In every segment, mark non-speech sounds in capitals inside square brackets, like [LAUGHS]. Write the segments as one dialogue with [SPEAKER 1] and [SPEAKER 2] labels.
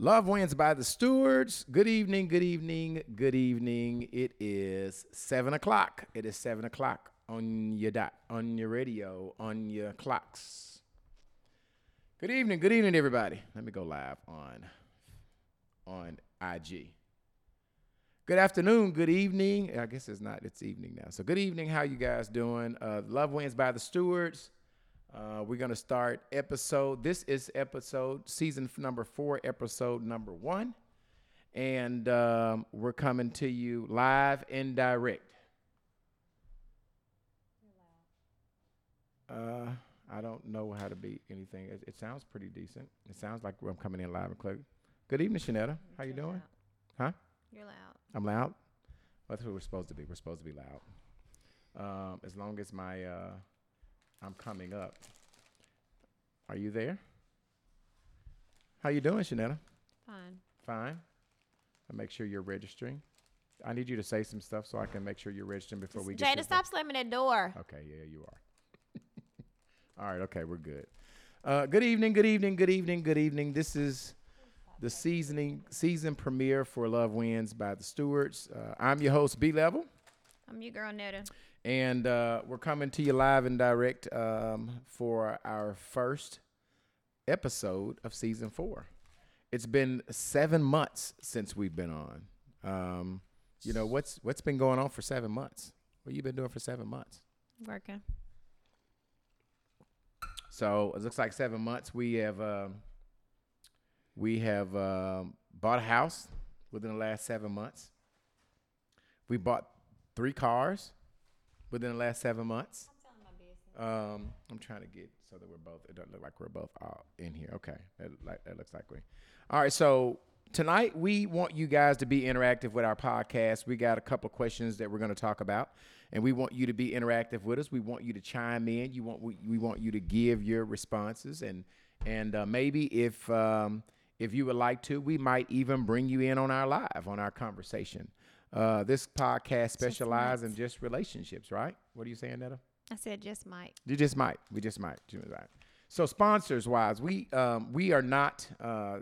[SPEAKER 1] Love wins by the stewards. Good evening, good evening, good evening. It is seven o'clock. It is seven o'clock on your dot, on your radio, on your clocks. Good evening, good evening, everybody. Let me go live on on IG. Good afternoon, good evening. I guess it's not, it's evening now. So good evening. How you guys doing? Uh, Love wins by the stewards. Uh, we're going to start episode. This is episode, season number four, episode number one. And um, we're coming to you live and direct. Uh, I don't know how to be anything. It, it sounds pretty decent. It sounds like I'm coming in live and clear. Good evening, Shanetta. How you
[SPEAKER 2] You're
[SPEAKER 1] doing?
[SPEAKER 2] loud.
[SPEAKER 1] Huh?
[SPEAKER 2] You're loud.
[SPEAKER 1] I'm loud. That's what we're supposed to be. We're supposed to be loud. Um, as long as my uh, I'm coming up. Are you there? How you doing, Shanetta?
[SPEAKER 2] Fine.
[SPEAKER 1] Fine. I make sure you're registering. I need you to say some stuff so I can make sure you're registering before we get.
[SPEAKER 2] Jada,
[SPEAKER 1] to
[SPEAKER 2] stop slamming that door.
[SPEAKER 1] Okay, yeah, you are. [LAUGHS] All right, okay, we're good. Uh, good evening, good evening, good evening, good evening. This is the seasoning season premiere for Love Wins by the Stewards. Uh, I'm your host, B Level,
[SPEAKER 2] I'm your girl, Netta.
[SPEAKER 1] And uh, we're coming to you live and direct um, for our first episode of season four. It's been seven months since we've been on. Um, you know what's what's been going on for seven months? What you been doing for seven months?
[SPEAKER 2] Working.
[SPEAKER 1] So it looks like seven months. We have um, we have um, bought a house within the last seven months. We bought three cars within the last seven months. Um, I'm trying to get so that we're both. It doesn't look like we're both all in here. Okay, that like that looks like we. All right, so tonight we want you guys to be interactive with our podcast. We got a couple questions that we're going to talk about, and we want you to be interactive with us. We want you to chime in. You want we, we want you to give your responses, and and uh, maybe if um, if you would like to, we might even bring you in on our live on our conversation. Uh, this podcast specializes in just relationships, right? What are you saying, Netta?
[SPEAKER 2] I said just might.
[SPEAKER 1] You just might. We just might. Just might. So sponsors wise, we um, we are not uh,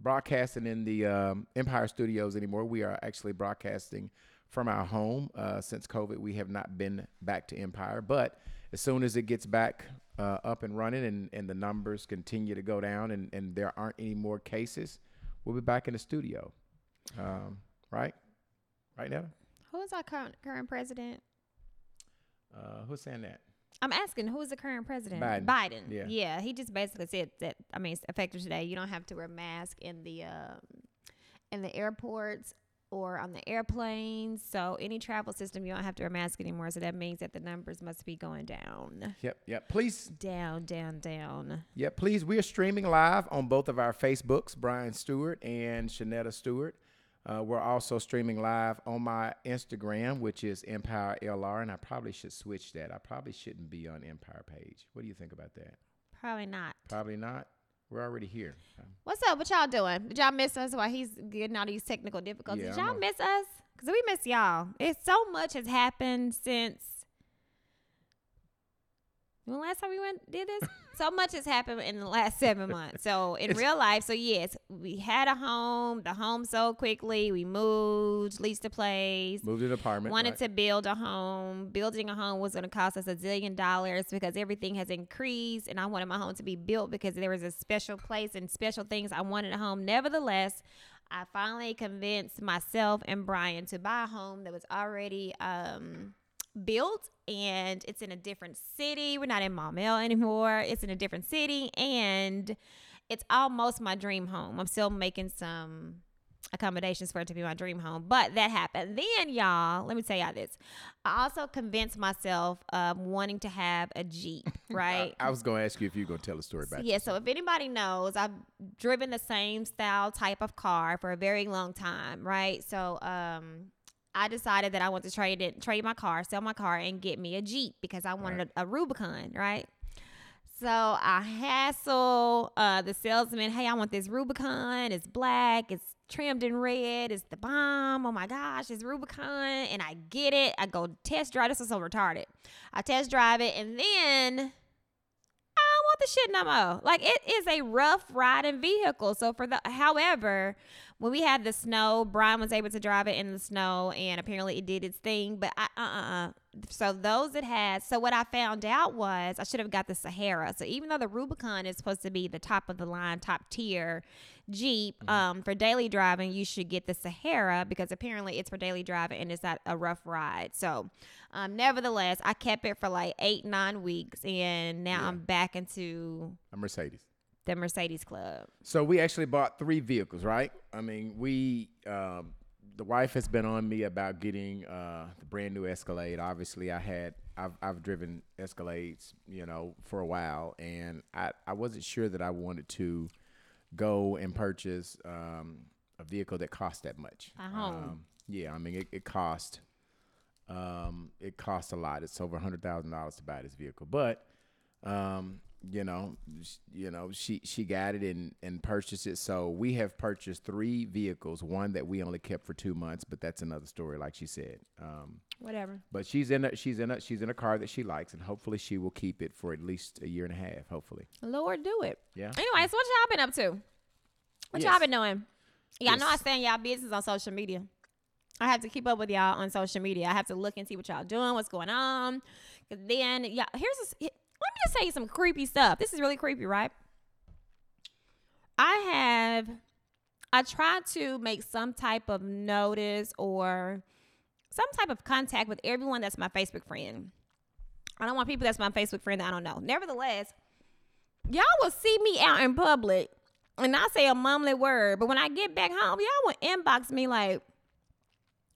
[SPEAKER 1] broadcasting in the um, Empire Studios anymore. We are actually broadcasting from our home. Uh, since COVID, we have not been back to Empire. But as soon as it gets back uh, up and running, and, and the numbers continue to go down, and, and there aren't any more cases, we'll be back in the studio. Um, right? Right now?
[SPEAKER 2] Who is our current current president?
[SPEAKER 1] Uh, who's saying that?
[SPEAKER 2] I'm asking who's the current president?
[SPEAKER 1] Biden. Biden. Yeah.
[SPEAKER 2] Yeah. He just basically said that. I mean, it's effective today. You don't have to wear a mask in the um, in the airports or on the airplanes. So any travel system, you don't have to wear a mask anymore. So that means that the numbers must be going down,
[SPEAKER 1] Yep. Yep. Please
[SPEAKER 2] down, down, down.
[SPEAKER 1] Yep. please. We are streaming live on both of our Facebooks, Brian Stewart and Shanetta Stewart. Uh, we're also streaming live on my Instagram, which is Empire LR, and I probably should switch that. I probably shouldn't be on Empire page. What do you think about that?
[SPEAKER 2] Probably not.
[SPEAKER 1] Probably not. We're already here.
[SPEAKER 2] What's up? What y'all doing? Did y'all miss us while he's getting all these technical difficulties?
[SPEAKER 1] Yeah,
[SPEAKER 2] Did y'all
[SPEAKER 1] a-
[SPEAKER 2] miss us? Because we miss y'all. It's so much has happened since. When last time we went did this? [LAUGHS] so much has happened in the last seven [LAUGHS] months. So in real life, so yes, we had a home. The home sold quickly. We moved, leased a place.
[SPEAKER 1] Moved an apartment.
[SPEAKER 2] Wanted
[SPEAKER 1] right?
[SPEAKER 2] to build a home. Building a home was going to cost us a zillion dollars because everything has increased, and I wanted my home to be built because there was a special place and special things I wanted a home. Nevertheless, I finally convinced myself and Brian to buy a home that was already um, built, and it's in a different city. We're not in Maumelle anymore. It's in a different city, and it's almost my dream home. I'm still making some accommodations for it to be my dream home. But that happened. Then, y'all, let me tell y'all this. I also convinced myself of wanting to have a Jeep, [LAUGHS] right?
[SPEAKER 1] I, I was going to ask you if you were going to tell a story about it.
[SPEAKER 2] yeah, so if anybody knows, I've driven the same style type of car for a very long time, right? So, um, I decided that I want to trade it, trade my car, sell my car, and get me a Jeep because I wanted a, a Rubicon, right? So I hassle uh, the salesman. Hey, I want this Rubicon. It's black. It's trimmed in red. It's the bomb. Oh my gosh, it's Rubicon. And I get it. I go test drive. This is so retarded. I test drive it, and then I want the shit no more. Like it is a rough riding vehicle. So for the, however, when we had the snow, Brian was able to drive it in the snow, and apparently it did its thing. But I, uh, uh, uh. So those it had, so what I found out was I should have got the Sahara. So even though the Rubicon is supposed to be the top of the line, top tier Jeep,
[SPEAKER 1] Mm-hmm.
[SPEAKER 2] um, for daily driving, you should get the Sahara because apparently it's for daily driving and it's not a rough ride. So, um, nevertheless, I kept it for like eight, nine weeks, and now
[SPEAKER 1] Yeah.
[SPEAKER 2] I'm back into
[SPEAKER 1] A Mercedes.
[SPEAKER 2] The Mercedes Club.
[SPEAKER 1] So we actually bought three vehicles, right? I mean, we um, the wife has been on me about getting uh, the brand new Escalade. Obviously, I had I've I've driven Escalades, you know, for a while, and I I wasn't sure that I wanted to go and purchase um, a vehicle that cost that much.
[SPEAKER 2] At home.
[SPEAKER 1] Um, yeah, I mean, it, it cost um, it cost a lot. It's over a hundred thousand dollars to buy this vehicle, but um, you know, you know, she she got it and and purchased it. So we have purchased three vehicles. One that we only kept for two months, but that's another story, like she said. Um,
[SPEAKER 2] Whatever.
[SPEAKER 1] but she's in a she's in a she's in a car that she likes, and hopefully she will keep it for at least a year and a half. Hopefully,
[SPEAKER 2] Lord, do it.
[SPEAKER 1] yeah.
[SPEAKER 2] Anyways, what y'all been up to? What y'all been doing? Yeah, I know I
[SPEAKER 1] Yes.
[SPEAKER 2] in y'all business on social media. I have to keep up with y'all on social media. I have to look and see what y'all doing, what's going on. Then, yeah, here's this, let me just tell you some creepy stuff. This is really creepy, right? I have, I try to make some type of notice or some type of contact with everyone that's my Facebook friend. I don't want people that's my Facebook friend that I don't know. Nevertheless, y'all will see me out in public and I say a mumbly word, but when I get back home, y'all will inbox me like,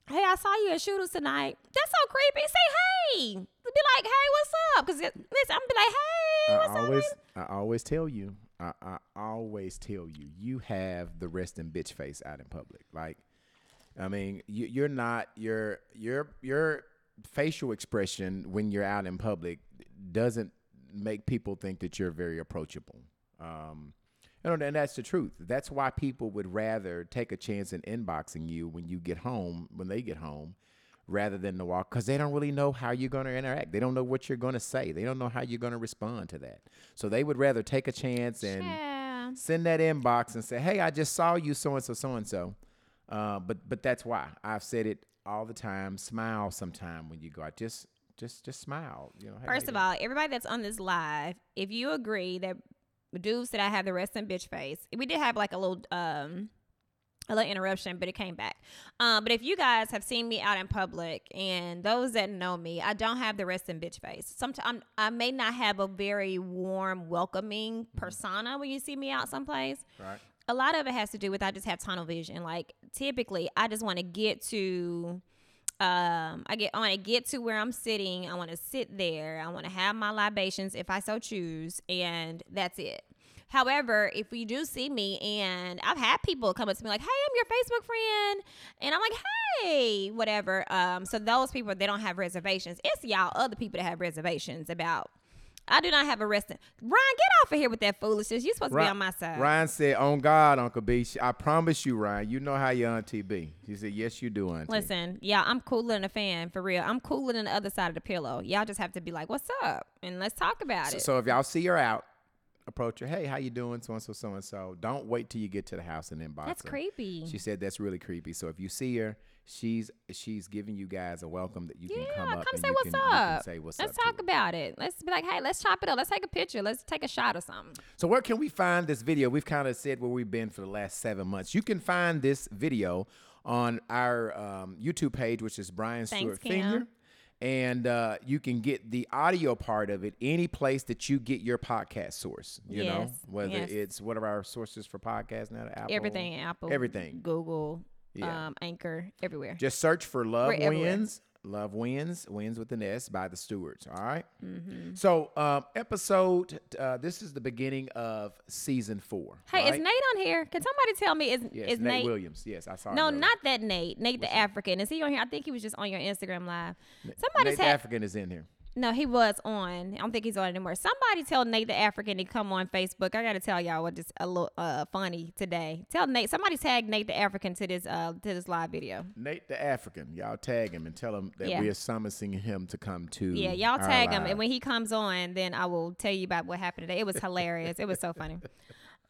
[SPEAKER 2] "Hey, I saw you at Shooters tonight." That's so creepy. Say hey. Be like, "Hey, what's up?" Because listen, I'm be like, "Hey, what's
[SPEAKER 1] I
[SPEAKER 2] up?"
[SPEAKER 1] always? I always tell you I, I always tell you you have the resting bitch face out in public. Like, I mean, you, you're not your your your facial expression when you're out in public doesn't make people think that you're very approachable. Um, you know, and that's the truth. That's why people would rather take a chance in inboxing you when you get home, when they get home, rather than the walk, because they don't really know how you're going to interact. They don't know what you're going to say. They don't know how you're going to respond to that. So they would rather take a chance and
[SPEAKER 2] Yeah.
[SPEAKER 1] send that inbox and say, "Hey, I just saw you, so and so, so and so." But but that's why I've said it all the time. Smile sometime when you go out. Just just just smile. You know. hey,
[SPEAKER 2] First of all, everybody that's on this live, if you agree that dude said I have the rest resting bitch face, we did have like a little um a little interruption, but it came back. Um, but if you guys have seen me out in public, and those that know me, I don't have the resting bitch face. Sometimes I may not have a very warm, welcoming persona when you see me out someplace
[SPEAKER 1] right.
[SPEAKER 2] a lot of it has to do with I just have tunnel vision. Like typically, I just want to get to. Um, I get. I want to get to where I'm sitting. I want to sit there. I want to have my libations if I so choose, and that's it. However, if you do see me, and I've had people come up to me like, "Hey, I'm your Facebook friend," and I'm like, "Hey, whatever." Um, so those people they don't have reservations. It's y'all other people that have reservations about. I do not have a resting. Ryan, get off of here with that foolishness. You're supposed to be on my side.
[SPEAKER 1] Ryan said, "On God, Uncle B, I promise you, Ryan. You know how your auntie be." She said, "Yes, you do, auntie."
[SPEAKER 2] Listen, yeah, I'm cooler than a fan for real. I'm cooler than the other side of the pillow. Y'all just have to be like, "What's up?" and let's talk about
[SPEAKER 1] So,
[SPEAKER 2] it.
[SPEAKER 1] so if y'all see her out, approach her. Hey, how you doing? So and so, so and so. Don't wait till you get to the house and inbox
[SPEAKER 2] That's
[SPEAKER 1] her.
[SPEAKER 2] creepy.
[SPEAKER 1] She said that's really creepy. So if you see her, she's she's giving you guys a welcome that you can
[SPEAKER 2] yeah,
[SPEAKER 1] come
[SPEAKER 2] come,
[SPEAKER 1] up and
[SPEAKER 2] say what's
[SPEAKER 1] can, can
[SPEAKER 2] up.
[SPEAKER 1] say what's
[SPEAKER 2] let's
[SPEAKER 1] up.
[SPEAKER 2] talk about it. Let's be like, "Hey, let's chop it up. Let's take a picture. Let's take a shot or something."
[SPEAKER 1] So where can we find this video? We've kind of said where we've been for the last seven months. You can find this video on our um, YouTube page, which is Brian
[SPEAKER 2] Thanks,
[SPEAKER 1] Stewart
[SPEAKER 2] Cam.
[SPEAKER 1] Finger. And uh, you can get the audio part of it any place that you get your podcast source. You know, whether
[SPEAKER 2] yes.
[SPEAKER 1] it's what are our sources for podcasts now? Apple,
[SPEAKER 2] Everything, Apple,
[SPEAKER 1] everything.
[SPEAKER 2] Google,
[SPEAKER 1] Yeah.
[SPEAKER 2] um, Anchor, everywhere.
[SPEAKER 1] Just search for Love
[SPEAKER 2] We're everywhere.
[SPEAKER 1] Love Wins. Wins with an S by the Stewards. All right?
[SPEAKER 2] Mm-hmm.
[SPEAKER 1] So, um, episode, uh, this is the beginning of season four.
[SPEAKER 2] Hey,
[SPEAKER 1] right?
[SPEAKER 2] is Nate on here? Can somebody tell me is
[SPEAKER 1] Yes,
[SPEAKER 2] is
[SPEAKER 1] Nate,
[SPEAKER 2] Nate?
[SPEAKER 1] Williams. Yes, I saw him
[SPEAKER 2] no,
[SPEAKER 1] earlier.
[SPEAKER 2] not that Nate. Nate the African. Is he on here? I think he was just on your Instagram live. Somebody's
[SPEAKER 1] Nate African is in here.
[SPEAKER 2] No, he was on. I don't think he's on anymore. Somebody tell Nate the African to come on Facebook. I gotta tell y'all what is a little uh funny today. Tell Nate. Somebody tag Nate the African to this uh to this live video.
[SPEAKER 1] Nate the African, y'all tag him and tell him that
[SPEAKER 2] Yeah.
[SPEAKER 1] we are summoning him to come to.
[SPEAKER 2] Yeah, y'all tag him, and when he comes on, then I will tell you about what happened today. It was hilarious. it was so funny.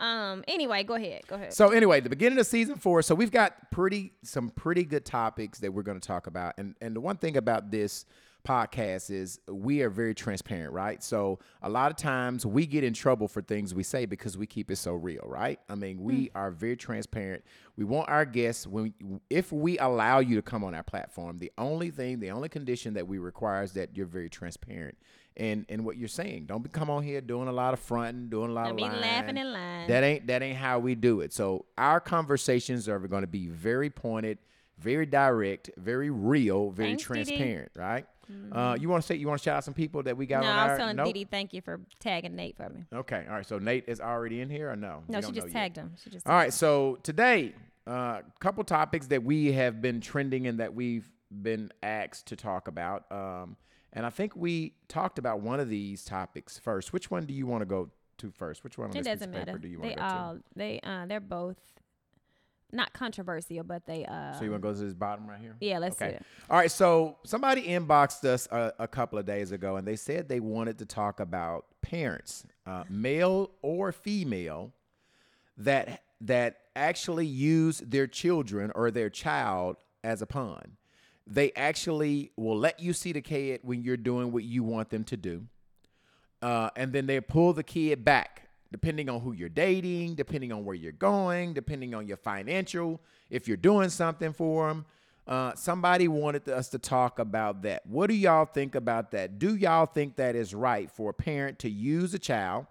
[SPEAKER 2] Um. Anyway, go ahead. Go ahead.
[SPEAKER 1] So anyway, the beginning of season four. So we've got pretty some pretty good topics that we're going to talk about, and and the one thing about this podcast is we are very transparent, right? So a lot of times we get in trouble for things we say because we keep it so real, right? I mean, we hmm. are very transparent. We want our guests when if we allow you to come on our platform, the only thing, the only condition that we require is that you're very transparent. And, and what you're saying, don't be come on here doing a lot of fronting, doing a lot
[SPEAKER 2] I
[SPEAKER 1] of lying.
[SPEAKER 2] laughing and lying.
[SPEAKER 1] That ain't that ain't how we do it. So our conversations are going to be very pointed, very direct, very real, very
[SPEAKER 2] Thanks, Dee Dee.
[SPEAKER 1] transparent, right? Uh, you want to say you want to shout out some people that we got
[SPEAKER 2] no, I
[SPEAKER 1] our
[SPEAKER 2] was telling
[SPEAKER 1] nope?
[SPEAKER 2] Dee Dee thank you for tagging Nate for me.
[SPEAKER 1] Okay, all right. So Nate is already in here or no?
[SPEAKER 2] No, she just
[SPEAKER 1] know yet.
[SPEAKER 2] tagged him. She just.
[SPEAKER 1] All right, so today, a uh, couple topics that we have been trending and that we've been asked to talk about. Um, and I think we talked about one of these topics first. Which one do you want to go to first? Which one on
[SPEAKER 2] It
[SPEAKER 1] this
[SPEAKER 2] doesn't matter.
[SPEAKER 1] do you want
[SPEAKER 2] They
[SPEAKER 1] to go to?
[SPEAKER 2] all they uh they're both not controversial, but they uh.
[SPEAKER 1] So you want to go to this bottom right here?
[SPEAKER 2] yeah, let's
[SPEAKER 1] Okay.
[SPEAKER 2] do it.
[SPEAKER 1] All right. So somebody inboxed us a, a couple of days ago, and they said they wanted to talk about parents, uh, male or female, that that actually use their children or their child as a pawn. They actually will let you see the kid when you're doing what you want them to do, uh, and then they pull the kid back depending on who you're dating, depending on where you're going, depending on your financial, if you're doing something for them. Uh, somebody wanted us to talk about that. What do y'all think about that? Do y'all think that is right for a parent to use a child,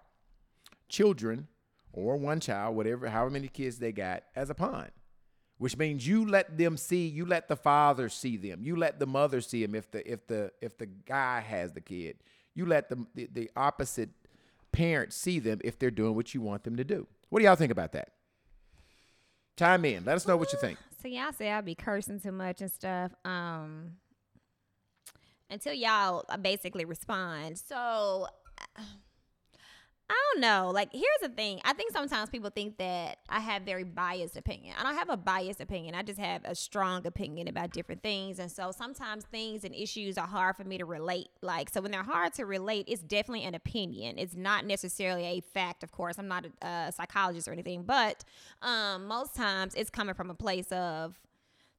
[SPEAKER 1] children, or one child, whatever, however many kids they got, as a pawn? Which means you let them see, you let the father see them, you let the mother see them. If the if the if the guy has the kid, you let the the, the opposite parent see them if they're doing what you want them to do. What do y'all think about that? Chime in. Let us know what you think.
[SPEAKER 2] So y'all say I be cursing too much and stuff. Um, until y'all uh, basically respond. So I don't know. Like, here's the thing. I think sometimes people think that I have very biased opinion. I don't have a biased opinion. I just have a strong opinion about different things. And so sometimes things and issues are hard for me to relate. Like, so when they're hard to relate, it's definitely an opinion. It's not necessarily a fact, of course. I'm not a, a psychologist or anything, but um, most times it's coming from a place of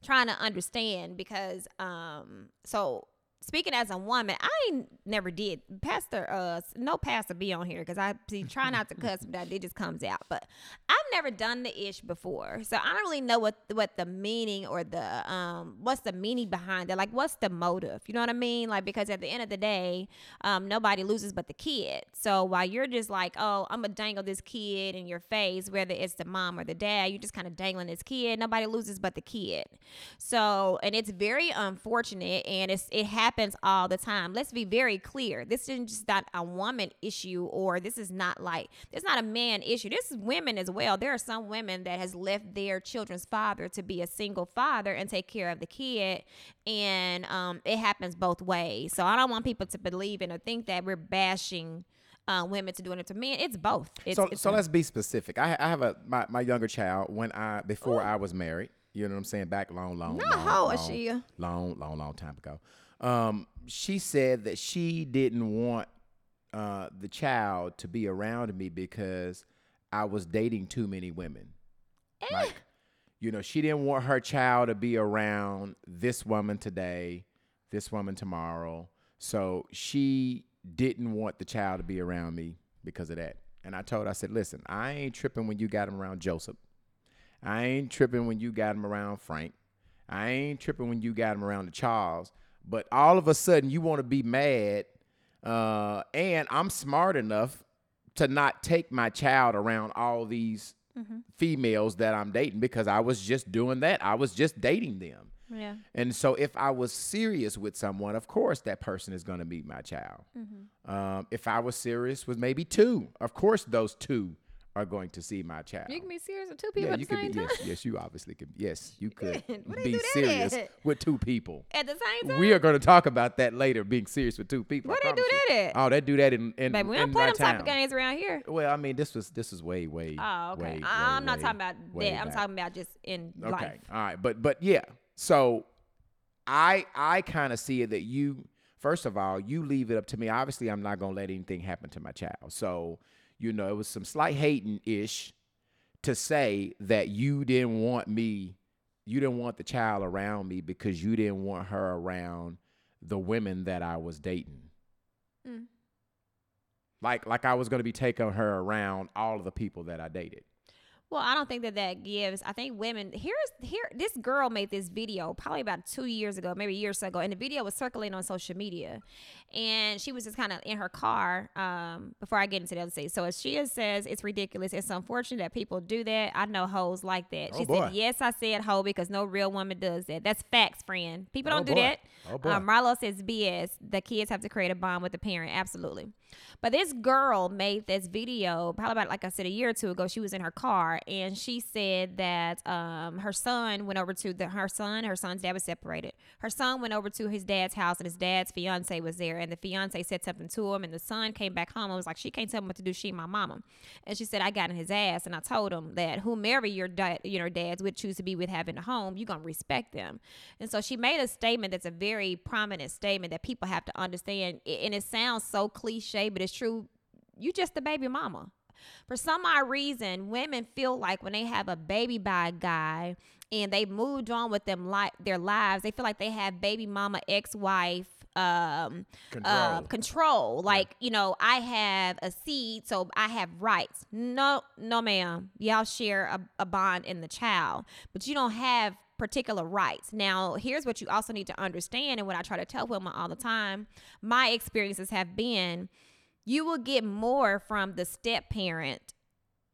[SPEAKER 2] trying to understand because um so speaking as a woman i ain't never did. Pastor uh no pastor be on here because i see [LAUGHS] try not to cuss but it just comes out. But i've never done the ish before. So i don't really know what what the meaning or the um what's the meaning behind it. Like what's the motive? You know what i mean? Like because at the end of the day um nobody loses but the kid. So while you're just like oh i'm gonna dangle this kid in your face whether it's the mom or the dad you're just kind of dangling this kid nobody loses but the kid. So, and it's very unfortunate and it's it happens all the time. Let's be very clear. This isn't just not a woman issue or this is not like it's not a man issue. This is women as well. There are some women that has left their children's father to be a single father and take care of the kid and um it happens both ways. So, I don't want people to believe in or think that we're bashing uh, women to doing it to men. It's both. It's,
[SPEAKER 1] so
[SPEAKER 2] it's
[SPEAKER 1] so let's be specific. I, I have a my, my younger child when I before I was married. You know what I'm saying? Back long, long,
[SPEAKER 2] Now,
[SPEAKER 1] long,
[SPEAKER 2] how old is she?
[SPEAKER 1] long, long, long time ago. Um, she said that she didn't want uh, the child to be around me because I was dating too many women.
[SPEAKER 2] Eh.
[SPEAKER 1] Like, you know, she didn't want her child to be around this woman today, this woman tomorrow. So she didn't want the child to be around me because of that. And I told her, I said, listen, I ain't tripping when you got him around Joseph. I ain't tripping when you got him around Frank. I ain't tripping when you got him around the Charles. But all of a sudden, you want to be mad. Uh, and I'm smart enough to not take my child around all these females that I'm dating because I was just doing that. I was just dating them.
[SPEAKER 2] yeah.
[SPEAKER 1] And so, if I was serious with someone, of course, that person is going to be my child. Um, if I was serious with maybe two, of course, those two are going to see my child.
[SPEAKER 2] You can be serious with two people
[SPEAKER 1] yeah,
[SPEAKER 2] at
[SPEAKER 1] you
[SPEAKER 2] the
[SPEAKER 1] could
[SPEAKER 2] same
[SPEAKER 1] be.
[SPEAKER 2] time.
[SPEAKER 1] Yes, yes, you obviously can. Yes, you [LAUGHS] could be serious
[SPEAKER 2] at?
[SPEAKER 1] with two people. [LAUGHS]
[SPEAKER 2] At the same time.
[SPEAKER 1] We are going to talk about that later. Being serious with two people.
[SPEAKER 2] Where they do
[SPEAKER 1] you.
[SPEAKER 2] that at?
[SPEAKER 1] Oh, they do that in in,
[SPEAKER 2] Baby, we don't play them type of games around here.
[SPEAKER 1] Well, I mean, this was this is way way.
[SPEAKER 2] Oh, okay.
[SPEAKER 1] way,
[SPEAKER 2] I'm not
[SPEAKER 1] way,
[SPEAKER 2] talking about that. I'm talking about just in
[SPEAKER 1] Okay.
[SPEAKER 2] life.
[SPEAKER 1] All right. But but yeah. So I I kind of see it that you first of all, you leave it up to me. Obviously, I'm not gonna let anything happen to my child. So, you know, it was some slight hating ish to say that you didn't want me, you didn't want the child around me because you didn't want her around the women that I was dating.
[SPEAKER 2] Mm.
[SPEAKER 1] Like like I was gonna be taking her around all of the people that I dated.
[SPEAKER 2] Well, I don't think that that gives. I think women here's here. This girl made this video probably about two years ago, maybe a year or so ago, and the video was circulating on social media, and she was just kind of in her car. Um, before I get into the other thing, so as she says, it's ridiculous. It's unfortunate that people do that. I know hoes like that.
[SPEAKER 1] Oh,
[SPEAKER 2] she
[SPEAKER 1] boy.
[SPEAKER 2] said, "Yes, I said hoe because no real woman does that. That's facts, friend. People
[SPEAKER 1] Oh,
[SPEAKER 2] don't do
[SPEAKER 1] boy.
[SPEAKER 2] that."
[SPEAKER 1] Oh, boy.
[SPEAKER 2] Um, Marlo says BS. The kids have to create a bond with the parent. Absolutely. But this girl made this video probably about like I said a year or two ago. She was in her car and she said that um, her son went over to the her son. Her son's dad was separated. Her son went over to his dad's house and his dad's fiance was there. And the fiance said something to him and the son came back home and was like, "She can't tell me what to do. She my mama." And she said, "I got in his ass and I told him that whomever your dad, you know, dads would choose to be with having a home, you're gonna respect them." And so she made a statement that's a very prominent statement that people have to understand. And it sounds so cliche, but it's true. You just a baby mama. For some odd reason, women feel like when they have a baby by a guy and they moved on with them li- their lives, they feel like they have baby mama, ex wife, um,
[SPEAKER 1] Control.
[SPEAKER 2] uh, control. Like, you know, I have a seed, so I have rights. No, no, ma'am. Y'all share a, a bond in the child, but you don't have particular rights. Now, here's what you also need to understand, and what I try to tell women all the time my experiences have been you will get more from the step parent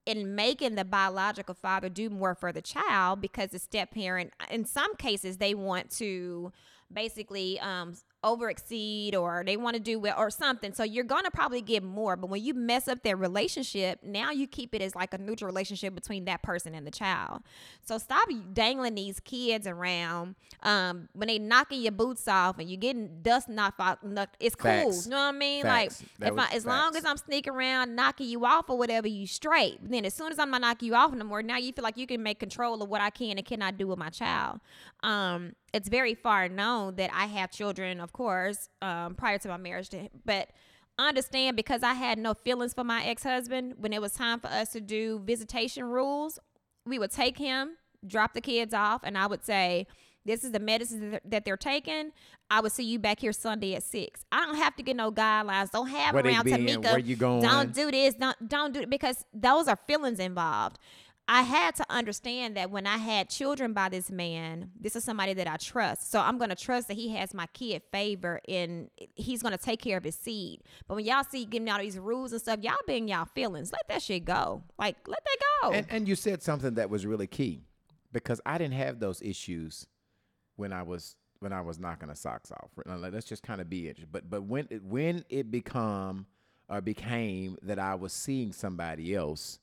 [SPEAKER 2] in making the biological father do more for the child because the step parent in some cases they want to basically um over exceed or they want to do well or something so you're gonna probably get more but when you mess up their relationship now you keep it as like a neutral relationship between that person and the child so stop dangling these kids around um when they knocking your boots off and you're getting dust knocked off it's cool
[SPEAKER 1] Facts.
[SPEAKER 2] you know what i mean
[SPEAKER 1] Facts.
[SPEAKER 2] like if I, as long as I'm sneaking around knocking you off or whatever, you straight. Then as soon as I'm not knocking you off no more, now you feel like you can make control of what I can and cannot do with my child. Um, it's very far known that I have children, of course, um, prior to my marriage, to, but understand because I had no feelings for my ex husband when it was time for us to do visitation rules, we would take him, drop the kids off, and I would say, this is the medicine that- they're taking. I would see you back here Sunday at six. I don't have to get no guidelines. Don't have
[SPEAKER 1] Where
[SPEAKER 2] around Tamika.
[SPEAKER 1] where you going.
[SPEAKER 2] Don't do this. Don't don't do it because those are feelings involved. I had to understand that when I had children by this man, this is somebody that I trust. So I'm going to trust that he has my kid favor and he's going to take care of his seed. But when y'all see giving all these rules and stuff, y'all being y'all feelings. Let that shit go. Like, let that go.
[SPEAKER 1] And and you said something that was really key because I didn't have those issues when I was when I was knocking the socks off. Let's just kind of be it. But but when it, when it become or became that I was seeing somebody else,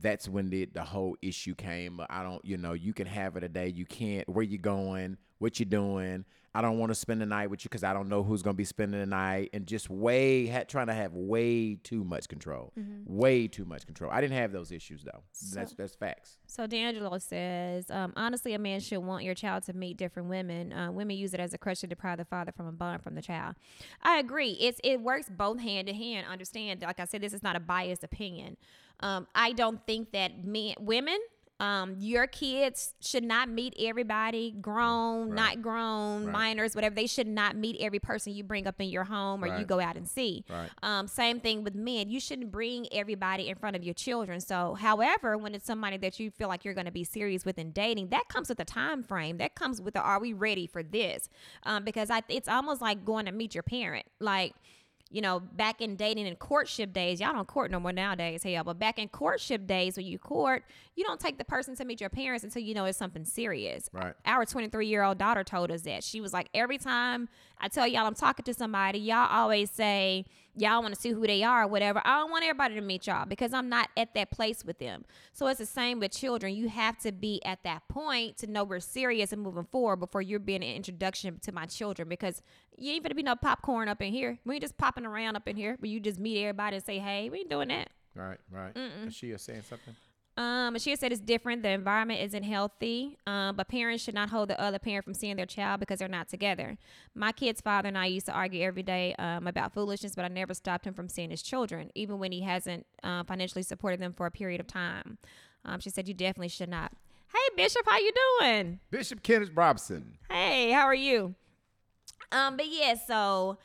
[SPEAKER 1] that's when the the whole issue came. I don't, you know, you can have it a day. You can't. Where you going? What you doing? I don't want to spend the night with you because I don't know who's gonna be spending the night, and just way ha- trying to have way too much control, way too much control. I didn't have those issues though. that's that's facts.
[SPEAKER 2] So D'Angelo says, um, honestly, a man should want your child to meet different women. Uh, women use it as a crutch to deprive the father from a bond from the child. I agree. It's it works both hand in hand. Understand? Like I said, this is not a biased opinion. Um, I don't think that men, women, um, your kids should not meet everybody, grown,
[SPEAKER 1] Right.
[SPEAKER 2] not grown,
[SPEAKER 1] Right.
[SPEAKER 2] minors, whatever. They should not meet every person you bring up in your home or you go out and see.
[SPEAKER 1] Right.
[SPEAKER 2] Um, same thing with men. You shouldn't bring everybody in front of your children. So, however, when it's somebody that you feel like you're going to be serious with in dating, that comes with a time frame. That comes with the are we ready for this? Um, because I, it's almost like going to meet your parent. Like, you know, back in dating and courtship days, y'all don't court no more nowadays, hell. But back in courtship days, when you court, you don't take the person to meet your parents until you know it's something serious.
[SPEAKER 1] Right.
[SPEAKER 2] Our 23 year old daughter told us that. She was like, every time I tell y'all I'm talking to somebody, y'all always say, y'all want to see who they are or whatever. I don't want everybody to meet y'all because I'm not at that place with them. So it's the same with children. You have to be at that point to know we're serious and moving forward before you're being an introduction to my children because you ain't gonna be no popcorn up in here. We ain't just popping around up in here, but you just meet everybody and say, hey, we ain't doing that.
[SPEAKER 1] Right, right. Is she is saying something?
[SPEAKER 2] Um, she said it's different. The environment isn't healthy. Um, but parents should not hold the other parent from seeing their child because they're not together. My kid's father and I used to argue every day um, about foolishness, but I never stopped him from seeing his children, even when he hasn't uh, financially supported them for a period of time. Um, she said you definitely should not. Hey Bishop, how you doing?
[SPEAKER 1] Bishop Kenneth Robson.
[SPEAKER 2] Hey, how are you? Um, but yeah, so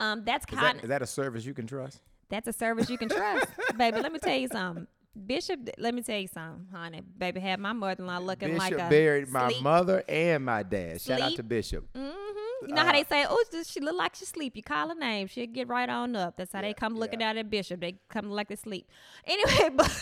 [SPEAKER 2] um, that's
[SPEAKER 1] Is
[SPEAKER 2] kind
[SPEAKER 1] that, is that a service you can trust?
[SPEAKER 2] that's a service you can trust, [LAUGHS] baby. Let me tell you something. Bishop, let me tell you something, honey. Baby, had my mother-in-law looking
[SPEAKER 1] Bishop
[SPEAKER 2] like a
[SPEAKER 1] buried my
[SPEAKER 2] sleep.
[SPEAKER 1] mother and my dad. Shout out to Bishop.
[SPEAKER 2] Mm-hmm. You know how they say, "Oh, she look like she sleep." You call her name, she'll get right on up. That's how
[SPEAKER 1] Yeah,
[SPEAKER 2] they come looking
[SPEAKER 1] yeah.
[SPEAKER 2] out at Bishop. They come like they sleep. [LAUGHS] Anyway, [LAUGHS] but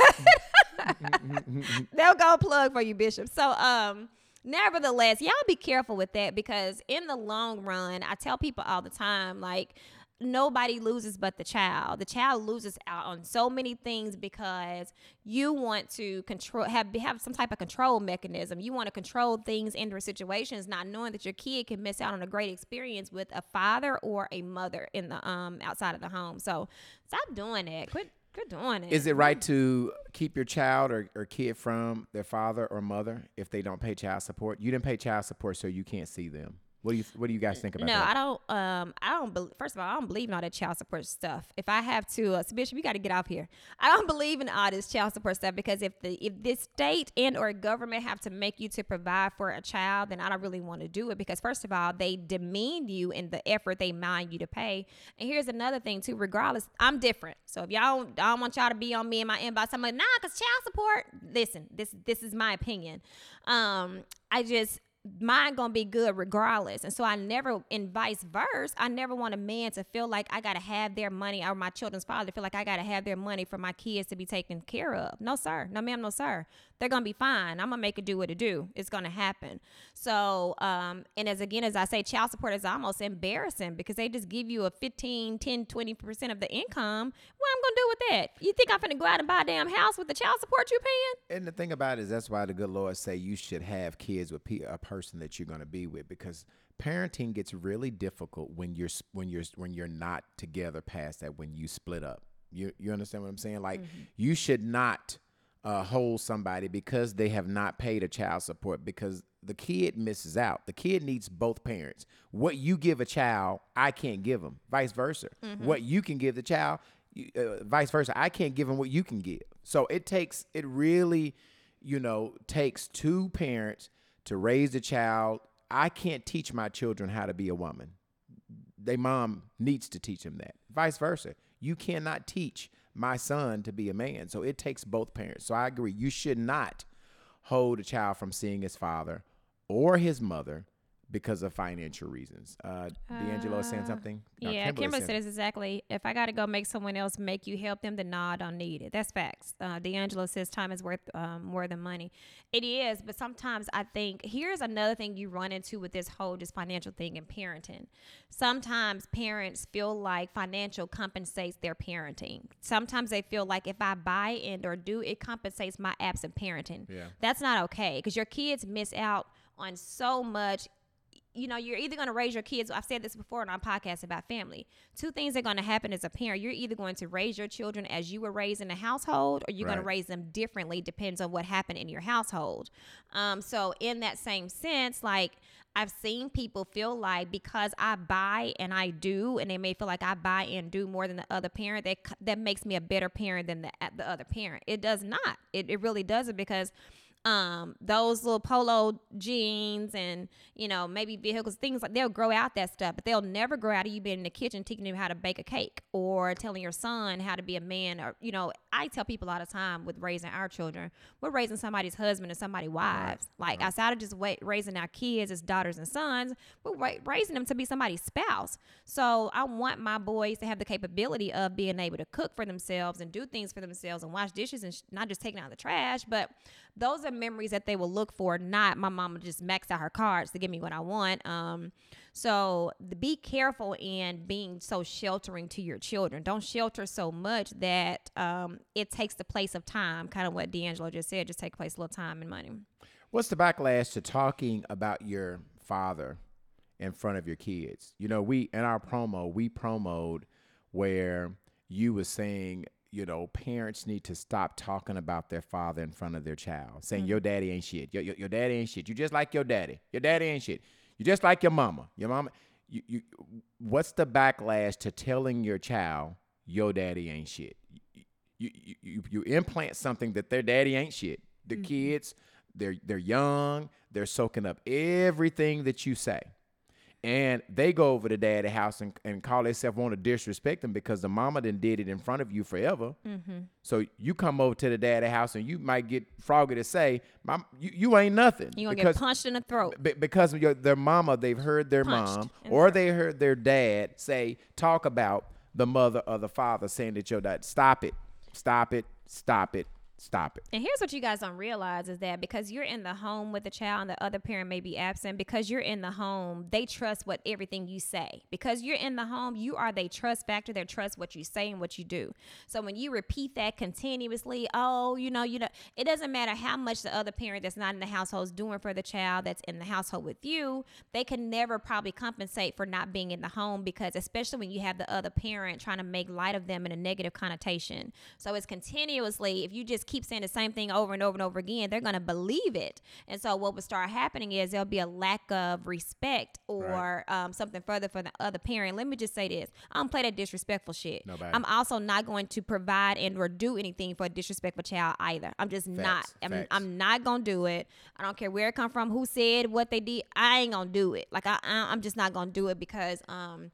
[SPEAKER 2] they'll go plug for you, Bishop. So, um, nevertheless, y'all be careful with that because in the long run, I tell people all the time, like. Nobody loses but the child. The child loses out on so many things because you want to control have have some type of control mechanism. You want to control things in into situations, not knowing that your kid can miss out on a great experience with a father or a mother in the um outside of the home. So stop doing it. Quit quit doing it.
[SPEAKER 1] Is it right to keep your child or, or kid from their father or mother if they don't pay child support? You didn't pay child support, so you can't see them. What do you What do you guys think about that?
[SPEAKER 2] No,
[SPEAKER 1] that?
[SPEAKER 2] I don't. Um, I don't. Be- First of all, I don't believe in all that child support stuff. If I have to, uh, so Bishop, you got to get off here. I don't [LAUGHS] believe in all this child support stuff because if the if this state and or government have to make you to provide for a child, then I don't really want to do it because first of all, they demean you in the effort they mind you to pay. And here's another thing too. Regardless, I'm different. So if y'all don't, I don't want y'all to be on me in my inbox. I'm like, nah, cause child support. Listen, this this is my opinion. Um, I just mine gonna be good regardless. And so I never, and vice versa, I never want a man to feel like I gotta have their money or my children's father feel like I gotta have their money for my kids to be taken care of. No, sir. No, ma'am. No, sir. They're gonna be fine. I'm gonna make it do what it do. It's gonna happen. So, um, and as again, as I say, child support is almost embarrassing because they just give you a 15, 10, 20% of the income. What I'm gonna do with that? You think I'm gonna go out and buy a damn house with the child support you're paying?
[SPEAKER 1] And the thing about it is that's why the good Lord say you should have kids with pe- a person that you're to be with because parenting gets really difficult when you're when you're when you're not together past that when you split up. You you understand what I'm saying? Like you should not uh, hold somebody because they have not paid a child support because the kid misses out. The kid needs both parents. What you give a child, I can't give them. Vice versa. What you can give the child, you, uh, vice versa. I can't give them what you can give. So it takes it really, you know, takes two parents to raise the child. I can't teach my children how to be a woman. They mom needs to teach them that. Vice versa. You cannot teach my son to be a man. So it takes both parents. So I agree. You should not hold a child from seeing his father or his mother because of financial reasons. Uh, D'Angelo is saying
[SPEAKER 2] Uh,
[SPEAKER 1] something. No,
[SPEAKER 2] Yeah,
[SPEAKER 1] Kimberly
[SPEAKER 2] Kimberly it's exactly. If I got to go make someone else make you help them, then no, I don't need it. That's facts. Uh, D'Angelo says time is worth um, more than money. It is, but sometimes I think here's another thing you run into with this whole just financial thing in parenting. Sometimes parents feel like financial compensates their parenting. Sometimes they feel like if I buy and or do, it compensates my absent parenting.
[SPEAKER 1] Yeah.
[SPEAKER 2] That's not okay because your kids miss out on so much you know, you're either going to raise your kids. I've said this before on our podcast about family. Two things are going to happen as a parent. You're either going to raise your children as you were raised in a household, or you're going to raise them differently. Depends on what happened in your household. Um, so, in that same sense, like I've seen people feel like because I buy and I do, and they may feel like I buy and do more than the other parent, that that makes me a better parent than the the other parent. It does not. It it really doesn't because um those little polo jeans and you know maybe vehicles things like they'll grow out that stuff but they'll never grow out of you being in the kitchen teaching them how to bake a cake or telling your son how to be a man or you know i tell people all the time with raising our children we're raising somebody's husband and somebody's wives. Like outside of just wa- raising our kids as daughters and sons we're ra- raising them to be somebody's spouse. So i want my boys to have the capability of being able to cook for themselves and do things for themselves and wash dishes and sh- not just taking out the trash but those are memories that they will look for. Not my mama just max out her cards to give me what I want. Um, so be careful in being so sheltering to your children. Don't shelter so much that um, it takes the place of time. Kind of what D'Angelo just said. Just take place a little time and money.
[SPEAKER 1] What's the backlash to talking about your father in front of your kids? You know, we in our promo we promoed where you were saying you know, parents need to stop talking about their father in front of their child, saying mm. your daddy ain't shit. Your, your, your daddy ain't shit. You just like your daddy. Your daddy ain't shit. You just like your mama. Your mama. You, you, what's the backlash to telling your child your daddy ain't shit? You, you, you, you implant something that their daddy ain't shit. The mm-hmm. kids, they're they're young. They're soaking up everything that you say and they go over to daddy house and, and call themselves want to disrespect them because the mama then did it in front of you forever.
[SPEAKER 2] Mm-hmm.
[SPEAKER 1] So you come over to the daddy house and you might get Froggy to say, "Mom, you, you ain't nothing."
[SPEAKER 2] You gonna
[SPEAKER 1] because,
[SPEAKER 2] get punched in the throat.
[SPEAKER 1] be- because your, their mama, they've heard their
[SPEAKER 2] Punched
[SPEAKER 1] mom
[SPEAKER 2] in the
[SPEAKER 1] or they heard their dad say talk about the mother or the father saying that your dad. Stop it, stop it, stop it, stop it.
[SPEAKER 2] And here's what you guys don't realize is that because you're in the home with the child and the other parent may be absent, because you're in the home, they trust what everything you say. Because you're in the home, you are they trust factor. They trust what you say and what you do. So when you repeat that continuously, oh, you know, you know, it doesn't matter how much the other parent that's not in the household is doing for the child that's in the household with you, they can never probably compensate for not being in the home because especially when you have the other parent trying to make light of them in a negative connotation. So it's continuously, if you just keep saying the same thing over and over and over again, they're going to believe it. And so what would start happening is there'll be a lack of respect or um, something further for the other parent. Let me just say this: I don't play that disrespectful shit.
[SPEAKER 1] Nobody.
[SPEAKER 2] I'm also not going to provide and or do anything for a disrespectful child either. I'm just not. I'm,
[SPEAKER 1] facts.
[SPEAKER 2] I'm not gonna do it. I don't care where it come from, who said what they did. I ain't gonna do it. Like I, I I'm just not gonna do it because um.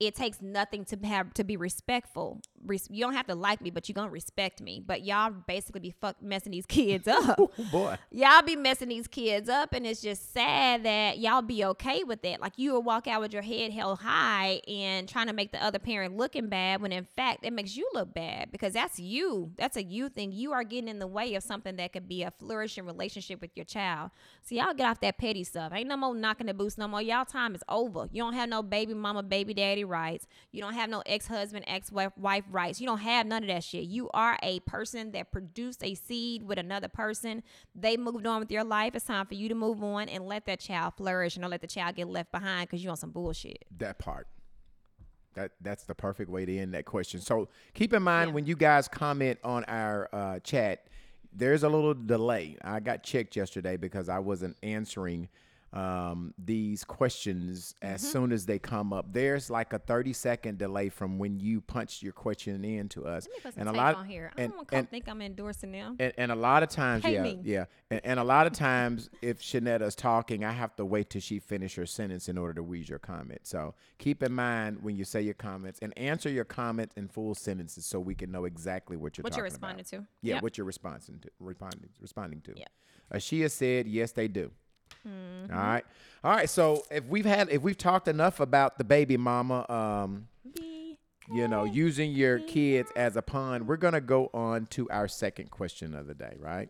[SPEAKER 2] It takes nothing to have to be respectful. Res- you don't have to like me, but you're gonna respect me. But y'all basically be fuck messing these kids up. [LAUGHS]
[SPEAKER 1] Oh boy.
[SPEAKER 2] y'all be messing these kids up and it's just sad that y'all be okay with that. Like you will walk out with your head held high and trying to make the other parent looking bad when in fact it makes you look bad because that's you. That's a you thing. You are getting in the way of something that could be a flourishing relationship with your child. So y'all get off that petty stuff. Ain't no more knocking the boots no more. Y'all time is over. You don't have no baby mama baby daddy rights. You don't have no ex-husband ex-wife wife rights you don't have none of that shit you are a person that produced a seed with another person they moved on with your life it's time for you to move on and let that child flourish and don't let the child get left behind because you on some bullshit
[SPEAKER 1] That part. That that's the perfect way to end that question. So keep in mind
[SPEAKER 2] Yeah.
[SPEAKER 1] when you guys comment on our uh, chat, there's a little delay. I got checked yesterday because I wasn't answering um, these questions as
[SPEAKER 2] Mm-hmm.
[SPEAKER 1] soon as they come up. There's like a 30 second delay from when you punch your question in to us,
[SPEAKER 2] Let me put some
[SPEAKER 1] and a lot
[SPEAKER 2] on here i
[SPEAKER 1] and-
[SPEAKER 2] don't want to
[SPEAKER 1] and-
[SPEAKER 2] think i'm endorsing them
[SPEAKER 1] and, and a lot of times,
[SPEAKER 2] Pay
[SPEAKER 1] yeah,
[SPEAKER 2] me.
[SPEAKER 1] yeah, and, and a lot of times, if Shanetta's talking, I have to wait till she finish her sentence in order to read your comment. So keep in mind when you say your comments and answer your comments in full sentences so we can know exactly what you're
[SPEAKER 2] what you're
[SPEAKER 1] talking about.
[SPEAKER 2] responding to
[SPEAKER 1] Yeah,
[SPEAKER 2] Yep.
[SPEAKER 1] what you're responding to, responding, responding to.
[SPEAKER 2] Yep.
[SPEAKER 1] Ashia said, yes, they do.
[SPEAKER 2] Mm-hmm.
[SPEAKER 1] All right, all right. So if we've had, if we've talked enough about the baby mama, um, you know, using your kids as a pawn, we're going to go on to our second question of the day, right?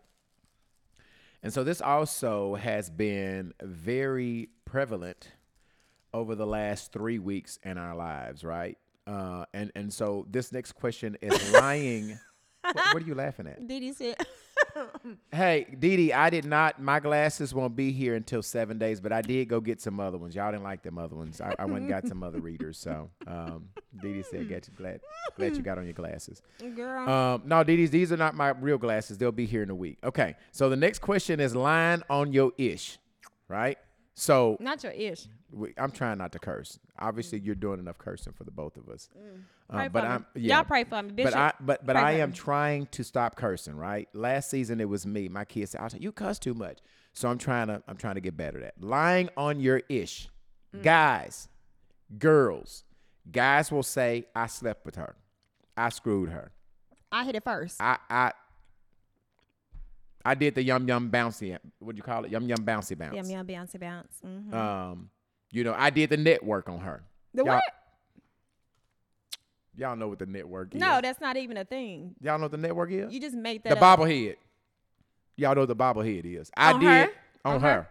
[SPEAKER 1] And so this also has been very prevalent over the last three weeks in our lives, right? Uh, and and so this next question is lying. [LAUGHS] what, what are you laughing at?
[SPEAKER 2] Diddy said
[SPEAKER 1] Hey, Dee Dee, I did not. My glasses won't be here until seven days, but I did go get some other ones. Y'all didn't like them other ones. I, I went and got some other readers. So, um, Dee Dee said, "Get you glad, glad you got on your glasses."
[SPEAKER 2] girl
[SPEAKER 1] Um, no, Dee Dee's, these are not my real glasses. They'll be here in a week. Okay. So the next question is line on your ish, right? So
[SPEAKER 2] not your ish
[SPEAKER 1] we, I'm trying not to curse. Obviously, you're doing enough cursing for the both of us. Uh,
[SPEAKER 2] Pray
[SPEAKER 1] but. I'm yeah.
[SPEAKER 2] y'all pray for me Bishop.
[SPEAKER 1] But I but but
[SPEAKER 2] pray
[SPEAKER 1] I am
[SPEAKER 2] me.
[SPEAKER 1] trying to stop cursing. Right. Last season it was me. My kids said, "I was like, you cuss too much." So I'm trying to I'm trying to get better at that. lying on your ish.
[SPEAKER 2] Mm.
[SPEAKER 1] Guys, girls, guys will say, "I slept with her. I screwed her.
[SPEAKER 2] I hit it first
[SPEAKER 1] I I." I did the yum yum bouncy. What do you call it? Yum yum bouncy bounce.
[SPEAKER 2] Yum yum bouncy bounce. Mhm.
[SPEAKER 1] Um, you know, I did the network on her.
[SPEAKER 2] the
[SPEAKER 1] y'all-
[SPEAKER 2] what?
[SPEAKER 1] Y'all know what the network is.
[SPEAKER 2] No, that's not even a thing.
[SPEAKER 1] Y'all know what the network is?
[SPEAKER 2] You just made that
[SPEAKER 1] the
[SPEAKER 2] up.
[SPEAKER 1] bobblehead. Y'all know what the bobblehead is. I
[SPEAKER 2] On
[SPEAKER 1] did
[SPEAKER 2] her?
[SPEAKER 1] on,
[SPEAKER 2] On
[SPEAKER 1] her.
[SPEAKER 2] her?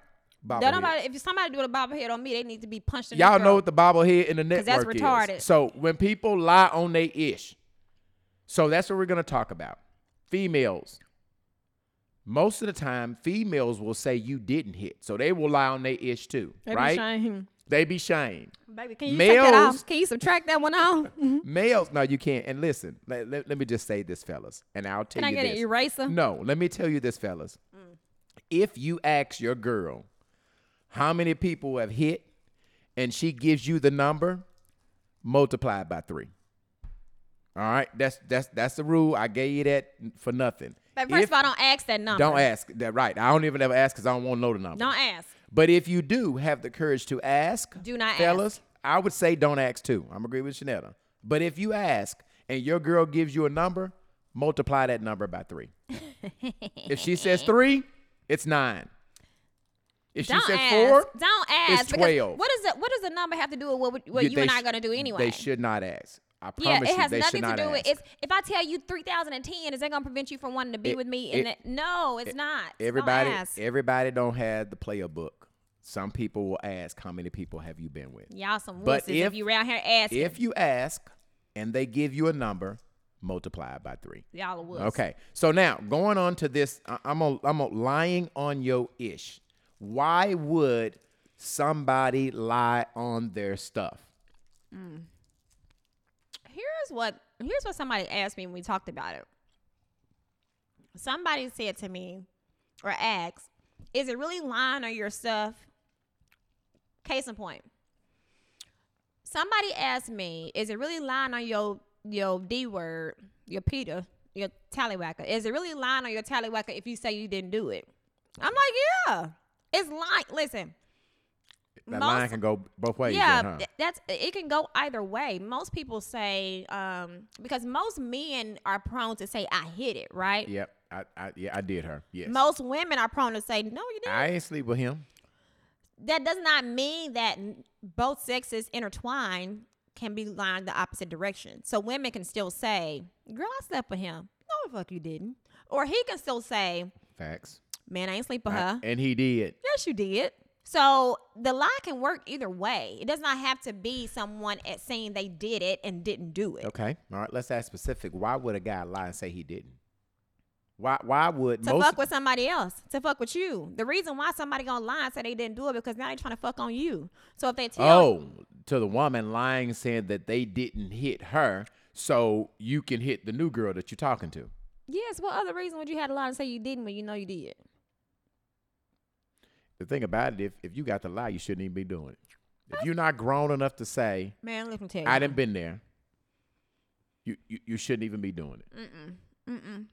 [SPEAKER 2] Don't nobody, if somebody do a bobblehead on me, they need to be punched in the
[SPEAKER 1] Y'all know what the bobblehead in the network
[SPEAKER 2] that's
[SPEAKER 1] is.
[SPEAKER 2] retarded.
[SPEAKER 1] So when people lie on they ish, so that's what we're gonna talk about. Females. Most of the time, females will say you didn't hit, so they will lie on their ish too,
[SPEAKER 2] They be
[SPEAKER 1] right?
[SPEAKER 2] shamed.
[SPEAKER 1] They be shamed.
[SPEAKER 2] Baby, can you take that off? Can you subtract that one off? [LAUGHS]
[SPEAKER 1] Males, no, you can't. And listen, let, let, let me just say this, fellas, and I'll tell
[SPEAKER 2] Can I
[SPEAKER 1] you
[SPEAKER 2] get
[SPEAKER 1] this.
[SPEAKER 2] an eraser?
[SPEAKER 1] No, let me tell you this, fellas. If you ask your girl how many people have hit and she gives you the number, multiply it by three. All right, that's that's that's the rule. I gave you that for nothing.
[SPEAKER 2] But first
[SPEAKER 1] If-
[SPEAKER 2] of all, don't ask that number.
[SPEAKER 1] don't ask that. Right, I don't even ever ask because I don't want to know the number.
[SPEAKER 2] Don't ask.
[SPEAKER 1] But if you do have the courage to ask,
[SPEAKER 2] Do not
[SPEAKER 1] fellas, I would say don't ask too. I'm agree with Shanetta. But if you ask and your girl gives you a number, multiply that number by three. if she says [LAUGHS] three, it's nine. If she
[SPEAKER 2] Don't
[SPEAKER 1] says
[SPEAKER 2] ask.
[SPEAKER 1] four,
[SPEAKER 2] don't ask. because
[SPEAKER 1] 12.
[SPEAKER 2] What is it? What does the number have to do with what, what
[SPEAKER 1] you-
[SPEAKER 2] you and I are gonna do anyway?
[SPEAKER 1] They should not ask. I
[SPEAKER 2] yeah, it has
[SPEAKER 1] you,
[SPEAKER 2] nothing to do
[SPEAKER 1] ask.
[SPEAKER 2] with. It's if I tell you 3010, is that gonna prevent you from wanting to be
[SPEAKER 1] It-
[SPEAKER 2] with me?
[SPEAKER 1] it-
[SPEAKER 2] And that, no, it's not. Don't
[SPEAKER 1] everybody,
[SPEAKER 2] ask.
[SPEAKER 1] everybody don't have the player book. Some people will ask, "How many people have you been with?"
[SPEAKER 2] Y'all some
[SPEAKER 1] But
[SPEAKER 2] wusses if,
[SPEAKER 1] if-
[SPEAKER 2] you around here asking.
[SPEAKER 1] If you ask and they give you a number, multiply it by three.
[SPEAKER 2] y'all are wuss.
[SPEAKER 1] Okay. So now going on to this, I- I'm a, I'm a lying on your ish. Why would somebody lie on their stuff? Mm.
[SPEAKER 2] Here's what here's what somebody asked me when we talked about it. Somebody said to me or asked, "Is it really lying on your stuff?" Case in point. Somebody asked me, "Is it really lying on your your D word, your Peter, your tallywhacker? Is it really lying on your tallywhacker if you say you didn't do it?" I'm like, "Yeah, it's lying." Listen,
[SPEAKER 1] That
[SPEAKER 2] Most-
[SPEAKER 1] line can go both ways.
[SPEAKER 2] yeah,
[SPEAKER 1] then, huh?
[SPEAKER 2] that's it can go either way. Most people say um because most men are prone to say I hit it, right?
[SPEAKER 1] Yep. I, I yeah I did her. Yes.
[SPEAKER 2] Most women are prone to say no, you didn't.
[SPEAKER 1] I ain't sleep with him.
[SPEAKER 2] that does not mean that both sexes intertwined can be lined the opposite direction. So women can still say, "Girl, I slept with him." No, the fuck you didn't. Or he can still say,
[SPEAKER 1] Facts.
[SPEAKER 2] "Man, I ain't sleep with
[SPEAKER 1] I-
[SPEAKER 2] her."
[SPEAKER 1] and he did.
[SPEAKER 2] Yes, you did. So the lie can work either way. It does not have to be someone at saying they did it and didn't do it.
[SPEAKER 1] Okay. All right. Let's ask specific. Why would a guy lie and say he didn't? Why? Why would
[SPEAKER 2] To
[SPEAKER 1] most?
[SPEAKER 2] fuck with somebody else, to fuck with you. The reason why somebody gonna lie and say they didn't do it because now they trying to fuck on you. So if they tell,
[SPEAKER 1] oh, to the woman lying saying that they didn't hit her, so you can hit the new girl that you're talking to.
[SPEAKER 2] yes, what other reason would you have to lie and say you didn't when you know you did?
[SPEAKER 1] The thing about it, if if you got to lie, you shouldn't even be doing it. If you're not grown enough to say
[SPEAKER 2] Man, let me tell you.
[SPEAKER 1] I didn't been there, you, you you shouldn't even be doing it.
[SPEAKER 2] Mm-mm. Mm-mm.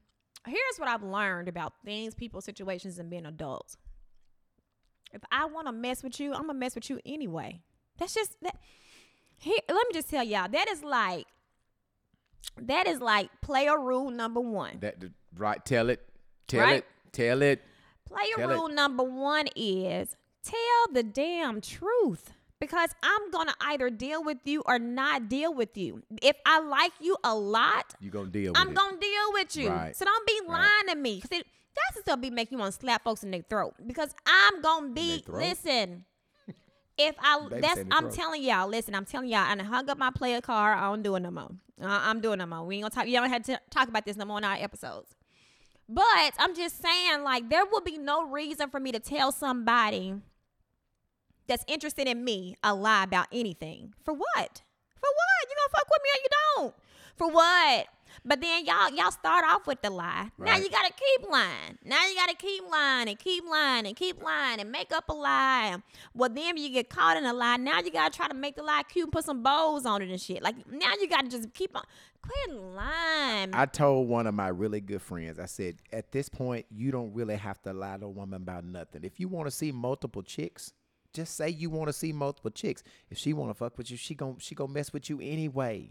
[SPEAKER 2] Here's what I've learned about things, people, situations, and being adults. If I want to mess with you, I'm gonna mess with you anyway. That's just that. Here, let me just tell y'all that is like that is like player rule number one.
[SPEAKER 1] That that- right? Tell it, tell
[SPEAKER 2] Right?
[SPEAKER 1] it, tell it.
[SPEAKER 2] Player
[SPEAKER 1] Tell it.
[SPEAKER 2] rule number one is tell the damn truth because I'm gonna either deal with you or not deal with you. If I like you a lot,
[SPEAKER 1] You gonna deal with
[SPEAKER 2] I'm
[SPEAKER 1] it.
[SPEAKER 2] gonna deal with you.
[SPEAKER 1] Right.
[SPEAKER 2] So don't be
[SPEAKER 1] Right.
[SPEAKER 2] lying to me. Cause it, that's the stuff be make you want to slap folks in their throat. Because I'm gonna be listen. If I [LAUGHS]
[SPEAKER 1] Baby
[SPEAKER 2] that's
[SPEAKER 1] say in the
[SPEAKER 2] I'm
[SPEAKER 1] throat.
[SPEAKER 2] telling y'all, listen, I'm telling y'all, I done hung up my player car. I don't do it no more. I, I'm doing no more. We ain't gonna talk. You don't have to talk about this no more in our episodes. But I'm just saying, like, there will be no reason for me to tell somebody that's interested in me a lie about anything. For what? For what? You gonna fuck with me or you don't? For what? But then y'all y'all start off with the lie. Now you gotta keep lying. Now you gotta keep lying and keep lying and keep lying and make up a lie. Well, then you get caught in a lie. Now you gotta try to make the lie cute and put some bows on it and shit. Like now you gotta just keep on quit lying.
[SPEAKER 1] I told one of my really good friends, I said, at this point, you don't really have to lie to a woman about nothing. If you want to see multiple chicks, just say you want to see multiple chicks. If she want to fuck with you, she gon' she gonna mess with you anyway.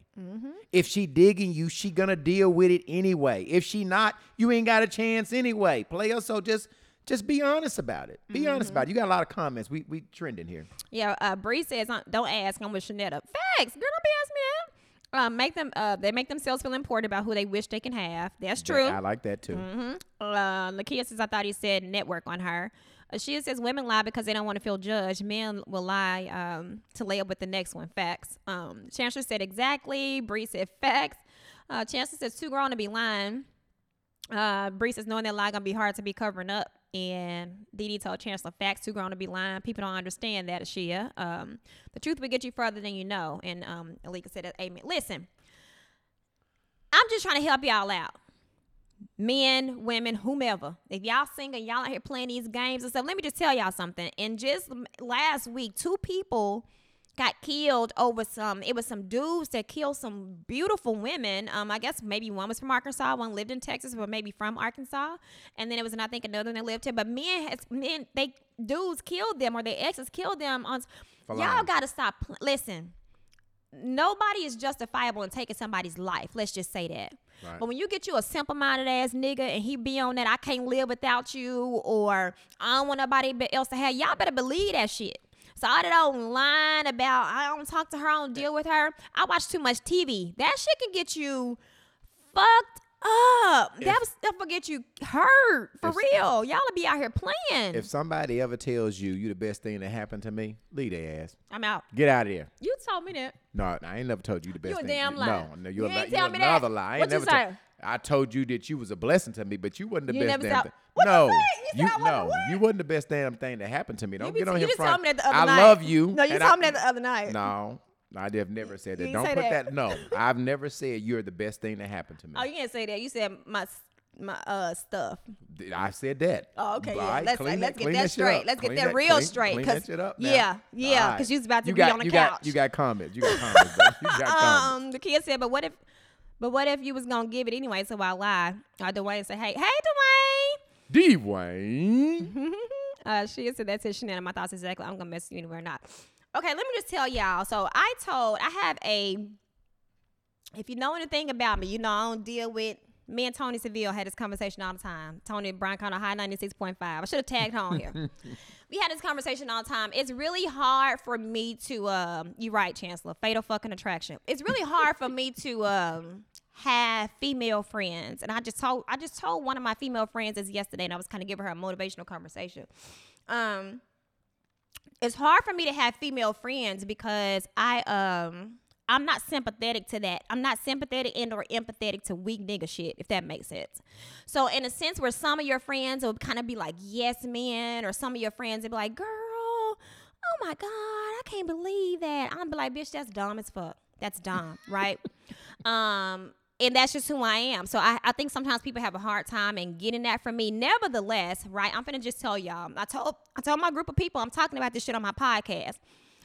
[SPEAKER 1] If she digging you, she gonna deal with it anyway. If she not, you ain't got a chance anyway. Player, so just just be honest about it. Be honest about it. You got a lot of comments. We we trending here.
[SPEAKER 2] Yeah, uh, Bree says, uh, "Don't ask. I'm with Shanetta." Facts, girl. Don't be asking me that. Um, make them. Uh, they make themselves feel important about who they wish they can have. That's true.
[SPEAKER 1] I like that too.
[SPEAKER 2] Mm-hmm. Uh, Lakia says, I thought he said network on her. Uh, she says women lie because they don't want to feel judged. Men will lie um, to lay up with the next one. Facts. Um, Chancellor said exactly. Bree said facts. Uh, Chancellor says too grown to be lying. Uh, Bree says knowing that lie gonna be hard to be covering up. And Dee Dee told Chancellor facts too grown to be lying. People don't understand that, Ashia. Um, the truth will get you further than you know. And um, Alika said, Amen. Listen, I'm just trying to help y'all out men, women, whomever. If y'all single, y'all out here playing these games and stuff, let me just tell y'all something. And just last week, two people got killed over some it was some dudes that killed some beautiful women. Um i guess maybe one was from arkansas one lived in texas but maybe from arkansas. And then it was and i think another one that lived here. But men has men they dudes killed them or their exes killed them on y'all gotta stop listen. Nobody is justifiable in taking somebody's life let's just say that.
[SPEAKER 1] Right.
[SPEAKER 2] but when you get you a simple minded ass nigga and he be on that I can't live without you or I don't want nobody else to have, y'all better believe that shit. So all that old line about I don't talk to her, I don't deal with her. I watch too much TV. That shit can get you fucked up. that was that will get you hurt for
[SPEAKER 1] if-
[SPEAKER 2] real. Y'all be out here playing.
[SPEAKER 1] If somebody ever tells you you the best thing that happened to me, leave their ass.
[SPEAKER 2] I'm out.
[SPEAKER 1] Get out of there.
[SPEAKER 2] You told me that.
[SPEAKER 1] No, I ain't never told you the best
[SPEAKER 2] a
[SPEAKER 1] thing.
[SPEAKER 2] damn
[SPEAKER 1] No,
[SPEAKER 2] liar.
[SPEAKER 1] no,
[SPEAKER 2] You
[SPEAKER 1] you're, a
[SPEAKER 2] ain't
[SPEAKER 1] li-
[SPEAKER 2] tell
[SPEAKER 1] you're
[SPEAKER 2] me that.
[SPEAKER 1] another lie. I ain't
[SPEAKER 2] What
[SPEAKER 1] never told-
[SPEAKER 2] say?
[SPEAKER 1] I told you that you was a blessing to me, but you wasn't the
[SPEAKER 2] You
[SPEAKER 1] best damn thing.
[SPEAKER 2] You
[SPEAKER 1] no.
[SPEAKER 2] You said I
[SPEAKER 1] no,
[SPEAKER 2] what?
[SPEAKER 1] you wasn't the best damn thing that happened to me. Don't
[SPEAKER 2] be-
[SPEAKER 1] get on
[SPEAKER 2] you
[SPEAKER 1] here
[SPEAKER 2] just
[SPEAKER 1] front.
[SPEAKER 2] me that the other
[SPEAKER 1] I
[SPEAKER 2] night.
[SPEAKER 1] love you.
[SPEAKER 2] No, you told me that the other night.
[SPEAKER 1] No, I have never said that. Don't put
[SPEAKER 2] that.
[SPEAKER 1] that. No, I've never said you're the best thing that happened to me.
[SPEAKER 2] Oh, you can't say that. You said my my uh stuff.
[SPEAKER 1] I said that.
[SPEAKER 2] Oh, okay, yeah.
[SPEAKER 1] right,
[SPEAKER 2] Let's
[SPEAKER 1] clean
[SPEAKER 2] let's get
[SPEAKER 1] clean
[SPEAKER 2] that straight. Let's get
[SPEAKER 1] Clean
[SPEAKER 2] that real
[SPEAKER 1] clean-
[SPEAKER 2] straight.
[SPEAKER 1] Clean that shit up now.
[SPEAKER 2] yeah, yeah,
[SPEAKER 1] All right.
[SPEAKER 2] because you was about to
[SPEAKER 1] you
[SPEAKER 2] be
[SPEAKER 1] got,
[SPEAKER 2] on the
[SPEAKER 1] you
[SPEAKER 2] couch.
[SPEAKER 1] Got, you got comments. You got [LAUGHS] comments. bro. You got comments.
[SPEAKER 2] um, the kid said, but what if, but what if you was gonna give it anyway? So I lie. Uh, Dwayne said, hey, hey,
[SPEAKER 1] D-Wayne.
[SPEAKER 2] Dwayne. [LAUGHS] uh, she said that's his Chanel. My thoughts exactly. I'm gonna mess you anywhere or not. Okay, let me just tell y'all. So I told I have a. If you know anything about me, you know I don't deal with. Me and Tony Seville had this conversation all the time. Tony Brian Connor High 96.5. I should have tagged on here. [LAUGHS] we had this conversation all the time. It's really hard for me to um you right, Chancellor, fatal fucking attraction. It's really hard for me to um have female friends. And I just told I just told one of my female friends this yesterday and I was kind of giving her a motivational conversation. Um it's hard for me to have female friends because I um I'm not sympathetic to that. I'm not sympathetic and or empathetic to weak nigga shit, if that makes sense. So in a sense where some of your friends will kind of be like yes man, or some of your friends will be like, girl, oh my God, I can't believe that. I'm be like, bitch, that's dumb as fuck. That's dumb, [LAUGHS] right? um and that's just who I am. So I, I think sometimes people have a hard time in getting that from me. Nevertheless, right, I'm finna just tell y'all. I told I told my group of people I'm talking about this shit on my podcast.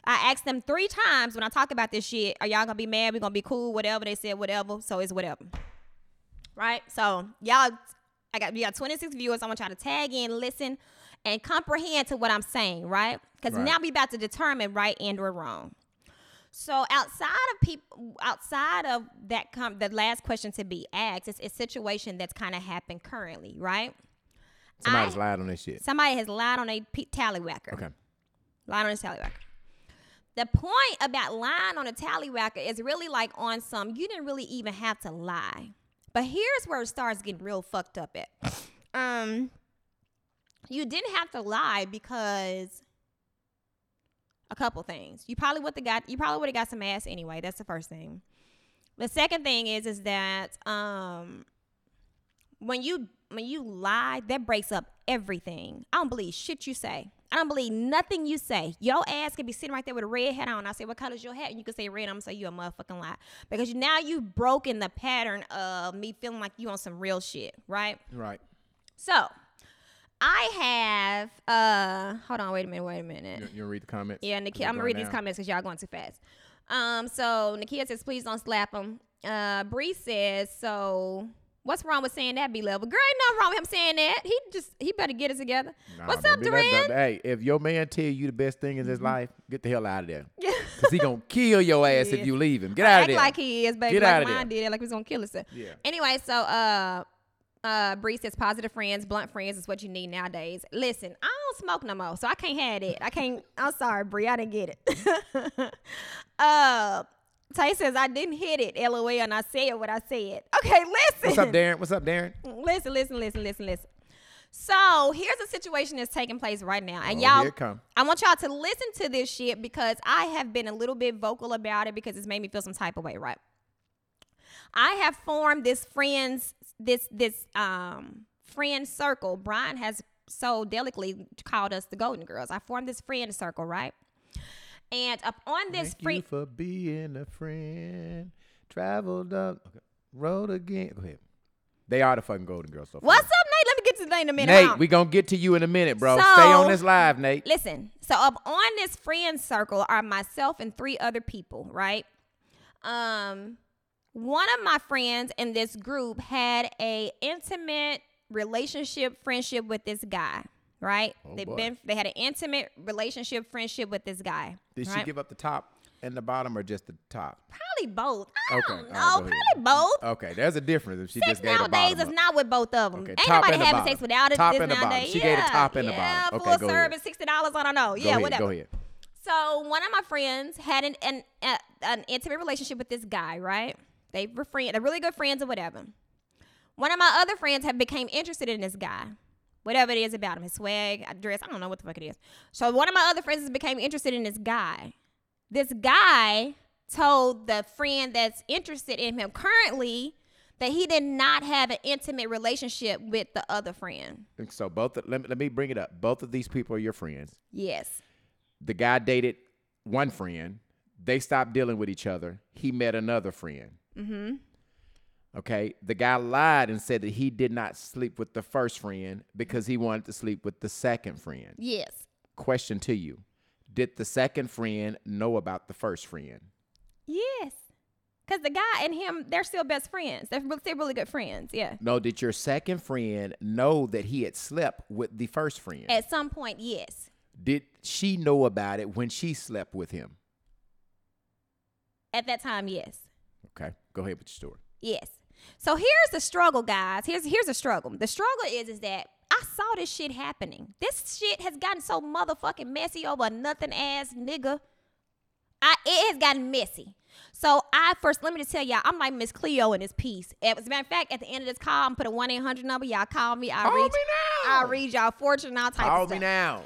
[SPEAKER 2] I asked them three times when I talk about this shit, are y'all gonna be mad? We gonna be cool, whatever. They said whatever, so it's whatever. Right? So y'all I got we got 26 viewers. I want y'all to tag in, listen, and comprehend to what I'm saying, right? Because
[SPEAKER 1] Right.
[SPEAKER 2] now we about to determine right and or wrong. So outside of people, outside of that, com- the last question to be asked is a situation that's kind of happened currently, right?
[SPEAKER 1] Somebody's
[SPEAKER 2] I-
[SPEAKER 1] lied on this shit.
[SPEAKER 2] Somebody has lied on a p- tallywhacker.
[SPEAKER 1] Okay.
[SPEAKER 2] Lied on a tallywhacker. The point about lying on a tallywhacker is really like on some, you didn't really even have to lie. But here's where it starts getting real fucked up at. [SNIFFS] Um, you didn't have to lie because a couple things. You probably would have got you probably would have got some ass anyway. That's the first thing. The second thing is is that um when you when you lie, that breaks up everything. I don't believe shit you say. I don't believe nothing you say. Your ass could be sitting right there with a red hat on. I say, "What color's your hat?" And you can say red. I'm gonna say you a motherfucking lie because you, now you've broken the pattern of me feeling like you on some real shit, right?
[SPEAKER 1] Right.
[SPEAKER 2] So, I have. uh Hold on, wait a minute, wait a minute.
[SPEAKER 1] You, you read the comments?
[SPEAKER 2] Yeah, Nikia, I'm gonna read these comments because y'all going too fast. Um, so Nikia says, please don't slap him. Uh, Bree says, so what's wrong with saying that? B level, girl, ain't nothing wrong with him saying that. He just he better get it together.
[SPEAKER 1] Nah,
[SPEAKER 2] what's up, Duran?
[SPEAKER 1] Hey, if your man tell you the best thing in
[SPEAKER 2] Mm-hmm.
[SPEAKER 1] his life, get the hell out of there. [LAUGHS] Cause he gonna kill your ass
[SPEAKER 2] Yeah.
[SPEAKER 1] if you leave him. Get out of there.
[SPEAKER 2] Act like he is, baby.
[SPEAKER 1] Get
[SPEAKER 2] like mine
[SPEAKER 1] there.
[SPEAKER 2] did, like we was gonna kill himself.
[SPEAKER 1] Yeah.
[SPEAKER 2] Anyway, so uh. Uh, Bree says positive friends, blunt friends is what you need nowadays. Listen, I don't smoke no more, so I can't have it. I can't. I'm sorry, Bree, I didn't get it. [LAUGHS] uh, Tay says I didn't hit it. LOL, and I said what I said. Okay, listen.
[SPEAKER 1] What's up, Darren? What's up, Darren?
[SPEAKER 2] Listen, listen, listen, listen, listen. So here's a situation that's taking place right now, and
[SPEAKER 1] Oh,
[SPEAKER 2] y'all. I want y'all to listen to this shit because I have been a little bit vocal about it because it's made me feel some type of way, right? I have formed this friends, this this um friend circle. Brian has so delicately called us the Golden Girls. I formed this friend circle, right? And up on this
[SPEAKER 1] Thank
[SPEAKER 2] friend,
[SPEAKER 1] you for being a friend. Traveled up, okay. road again. Go ahead. They are the fucking Golden Girls. So
[SPEAKER 2] what's up, Nate? Let me get to the name in a minute.
[SPEAKER 1] Nate, we gonna get to you in a minute, bro. Stay on this live, Nate.
[SPEAKER 2] Listen, so up on this friend circle are myself and three other people, right? Um, one of my friends in this group had a intimate relationship friendship with this guy, right?
[SPEAKER 1] Oh,
[SPEAKER 2] They've
[SPEAKER 1] boy.
[SPEAKER 2] been they had an intimate relationship friendship with this guy.
[SPEAKER 1] Did she give up the top and the bottom, or just the top?
[SPEAKER 2] probably both. I
[SPEAKER 1] Okay,
[SPEAKER 2] don't know,
[SPEAKER 1] ahead.
[SPEAKER 2] probably both.
[SPEAKER 1] Okay, there's a difference if she
[SPEAKER 2] Sex
[SPEAKER 1] just gave the
[SPEAKER 2] nowadays is not with both of them.
[SPEAKER 1] Okay,
[SPEAKER 2] Ain't nobody having
[SPEAKER 1] bottom.
[SPEAKER 2] sex without it.
[SPEAKER 1] Top
[SPEAKER 2] this
[SPEAKER 1] and the bottom.
[SPEAKER 2] nowadays.
[SPEAKER 1] She gave the
[SPEAKER 2] Yeah,
[SPEAKER 1] top and the bottom. Okay,
[SPEAKER 2] full
[SPEAKER 1] go ahead.
[SPEAKER 2] service, sixty dollars. I don't know.
[SPEAKER 1] Go
[SPEAKER 2] yeah,
[SPEAKER 1] ahead,
[SPEAKER 2] whatever.
[SPEAKER 1] Go ahead.
[SPEAKER 2] So one of my friends had an an, uh, an intimate relationship with this guy, right? They were friends, they're really good friends or whatever. One of my other friends have became interested in this guy. Whatever it is about him, his swag, dress, I don't know what the fuck it is. So one of my other friends became interested in this guy. This guy told the friend that's interested in him currently that he did not have an intimate relationship with the other friend.
[SPEAKER 1] So both. Let me, let me bring it up. Both of these people are your friends.
[SPEAKER 2] Yes.
[SPEAKER 1] The guy dated one friend. They stopped dealing with each other. He met another friend.
[SPEAKER 2] Mm-hmm.
[SPEAKER 1] Okay. The guy lied and said that he did not sleep with the first friend because he wanted to sleep with the second friend.
[SPEAKER 2] Yes.
[SPEAKER 1] Question to you Did the second friend know about the first friend?
[SPEAKER 2] Yes. Cause the guy and him, they're still best friends. They're re- still really good friends. Yeah.
[SPEAKER 1] No, did your second friend know that he had slept with the first friend?
[SPEAKER 2] At some point, yes.
[SPEAKER 1] did she know about it when she slept with him?
[SPEAKER 2] At that time, yes.
[SPEAKER 1] Okay. Go ahead with your story.
[SPEAKER 2] Yes. So here's the struggle, guys. Here's here's the struggle. The struggle is is that I saw this shit happening. This shit has gotten so motherfucking messy over nothing ass nigga. I it has gotten messy. So I first let me just tell y'all, I'm like Miss Cleo in this piece. As a matter of fact, at the end of this call, I'm put a one eight hundred number. Y'all call me. I
[SPEAKER 1] Call
[SPEAKER 2] read.
[SPEAKER 1] me now.
[SPEAKER 2] I read y'all fortune. All type
[SPEAKER 1] Call
[SPEAKER 2] of
[SPEAKER 1] me
[SPEAKER 2] stuff.
[SPEAKER 1] now.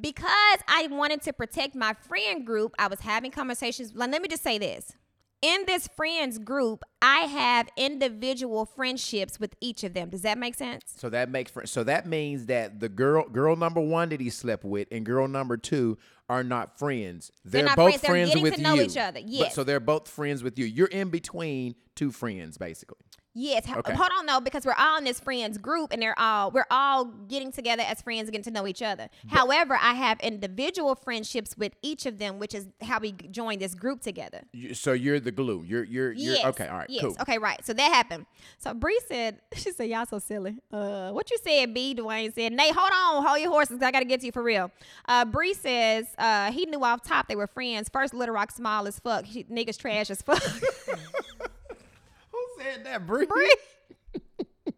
[SPEAKER 2] because I wanted to protect my friend group, I was having conversations. Like, let me just say this. In this friends group, I have individual friendships with each of them. Does that make sense?
[SPEAKER 1] So that makes so that means that the girl girl number one that he slept with and girl number two are not friends. They're,
[SPEAKER 2] not
[SPEAKER 1] both
[SPEAKER 2] friends. They're
[SPEAKER 1] friends
[SPEAKER 2] getting
[SPEAKER 1] with
[SPEAKER 2] to know
[SPEAKER 1] you.
[SPEAKER 2] each other.
[SPEAKER 1] But- so they're both friends with you. You're in between two friends, basically.
[SPEAKER 2] Yes.
[SPEAKER 1] Okay.
[SPEAKER 2] Hold on though, because we're all in this friends group and they're all we're all getting together as friends getting to know each other. However, I have individual friendships with each of them, which is how we join this group together.
[SPEAKER 1] You, so you're the glue. You're you're you're okay. All right.
[SPEAKER 2] Yes.
[SPEAKER 1] Cool.
[SPEAKER 2] Okay. Right. So that happened. So Bree said, [LAUGHS] she said, y'all so silly. Uh, what you said, B. Dwayne said, Nate, hold on, hold your horses. I gotta get to you for real. Uh, Bree says, uh, he knew off top they were friends. First, Little Rock small as fuck. She, niggas trash as fuck. [LAUGHS]
[SPEAKER 1] Said that, Bree?
[SPEAKER 2] Bree, [LAUGHS]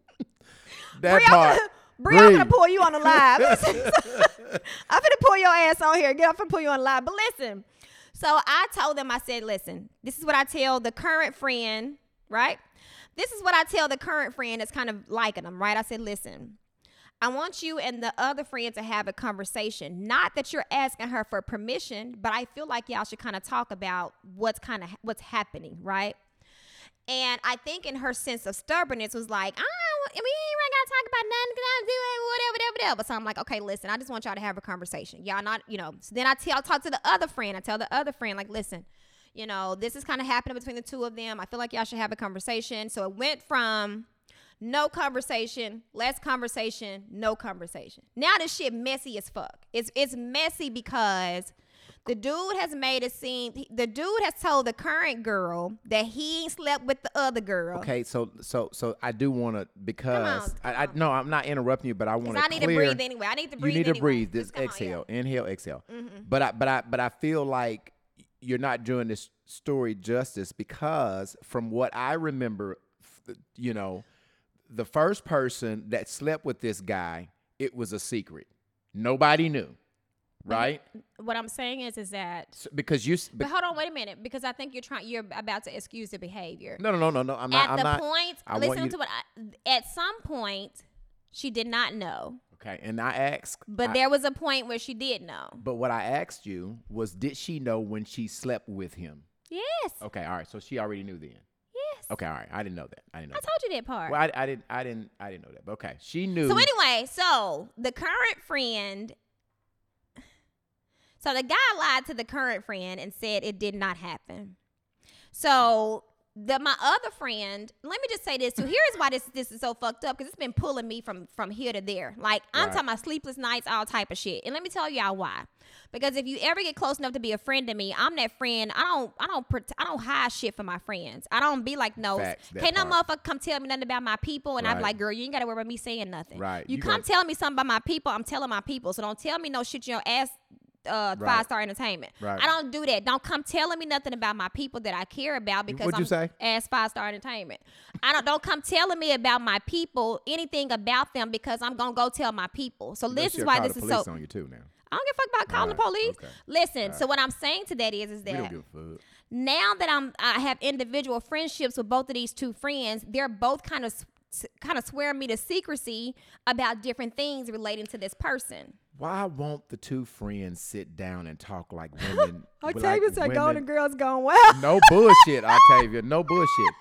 [SPEAKER 1] That
[SPEAKER 2] Bree, I'm
[SPEAKER 1] part.
[SPEAKER 2] gonna, Bree, I'm gonna pull you on the live. [LAUGHS] [LAUGHS] I'm gonna pull your ass on here. Get up and pull you on the live. But listen, so I told them, I said, listen, this is what I tell the current friend, right? This is what I tell the current friend that's kind of liking them, right? I said, listen, I want you and the other friend to have a conversation. Not that you're asking her for permission, but I feel like y'all should kind of talk about what's kind of what's happening, right? And I think in her sense of stubbornness was like, I don't, we ain't really gotta talk about nothing because I'm doing whatever, whatever, whatever. But so I'm like, okay, listen, I just want y'all to have a conversation. Y'all not, you know. So then I tell, I talk to the other friend. I tell the other friend, like, listen, you know, this is kind of happening between the two of them. I feel like y'all should have a conversation. So it went from no conversation, less conversation, no conversation. Now this shit messy as fuck. It's it's messy because the dude has made it seem the dude has told the current girl that he ain't slept with the other girl.
[SPEAKER 1] Okay, so so so I do want to because
[SPEAKER 2] come
[SPEAKER 1] I, I no I'm not interrupting you, but I want to
[SPEAKER 2] I need
[SPEAKER 1] clear.
[SPEAKER 2] to breathe anyway. I need to breathe.
[SPEAKER 1] you need to breathe. This
[SPEAKER 2] Just on, yeah.
[SPEAKER 1] exhale, inhale, exhale.
[SPEAKER 2] Mhm.
[SPEAKER 1] But I but I but I feel like you're not doing this story justice because from what I remember, you know, the first person that slept with this guy, it was a secret. Nobody knew. Right?
[SPEAKER 2] What I'm saying is, is that.
[SPEAKER 1] So- because you.
[SPEAKER 2] But
[SPEAKER 1] But,
[SPEAKER 2] hold on, wait a minute, because I think you're trying. You're about to excuse the behavior.
[SPEAKER 1] no, no, no, no, no. I'm not.
[SPEAKER 2] at the
[SPEAKER 1] not.
[SPEAKER 2] point,
[SPEAKER 1] I
[SPEAKER 2] listen to what. I, at some point, she did not know,
[SPEAKER 1] Okay, and I asked.
[SPEAKER 2] but
[SPEAKER 1] I-
[SPEAKER 2] there was a point where she did know.
[SPEAKER 1] But what I asked you was, did she know when she slept with him?
[SPEAKER 2] Yes.
[SPEAKER 1] Okay, all right. So she already knew then.
[SPEAKER 2] Yes.
[SPEAKER 1] Okay, all right. I didn't know that. I didn't know.
[SPEAKER 2] I
[SPEAKER 1] that.
[SPEAKER 2] told you that part.
[SPEAKER 1] Well, I, I didn't. I didn't. I didn't know that. But okay, she knew.
[SPEAKER 2] So anyway, so the current friend, so the guy lied to the current friend and said it did not happen. So the my other friend, let me just say this. So here's why this this is so fucked up because it's been pulling me from from here to there. Like I'm
[SPEAKER 1] Right.
[SPEAKER 2] talking about sleepless nights, all type of shit. And let me tell y'all why. Because if you ever get close enough to be a friend to me, I'm that friend. I don't, I don't, I don't hide shit for my friends. I don't be like, no, can't no motherfucker come tell me nothing about my people, and I'm
[SPEAKER 1] Right.
[SPEAKER 2] like, girl, you ain't gotta worry about me saying nothing.
[SPEAKER 1] Right.
[SPEAKER 2] You,
[SPEAKER 1] You
[SPEAKER 2] come
[SPEAKER 1] gonna-
[SPEAKER 2] tell me something about my people, I'm telling my people. So don't tell me no shit you your ass uh
[SPEAKER 1] Right.
[SPEAKER 2] five star entertainment.
[SPEAKER 1] Right.
[SPEAKER 2] I don't do that. Don't come telling me nothing about my people that I care about because
[SPEAKER 1] What'd
[SPEAKER 2] I'm
[SPEAKER 1] you say?
[SPEAKER 2] ass five star entertainment. I don't don't come telling me about my people, anything about them because I'm gonna go tell my people. So
[SPEAKER 1] You
[SPEAKER 2] this is why this is so
[SPEAKER 1] on you too now.
[SPEAKER 2] I don't give a fuck about calling the police.
[SPEAKER 1] okay.
[SPEAKER 2] Listen, so what I'm saying to that is is that
[SPEAKER 1] give a fuck.
[SPEAKER 2] now that I'm I have individual friendships with both of these two friends, they're both kind of kind of swearing me to secrecy about different things relating to this person.
[SPEAKER 1] Why won't the two friends sit down and talk like women? [LAUGHS]
[SPEAKER 2] Octavia
[SPEAKER 1] like
[SPEAKER 2] said
[SPEAKER 1] women-
[SPEAKER 2] Golden Girls gone well.
[SPEAKER 1] No bullshit, Octavia. No bullshit.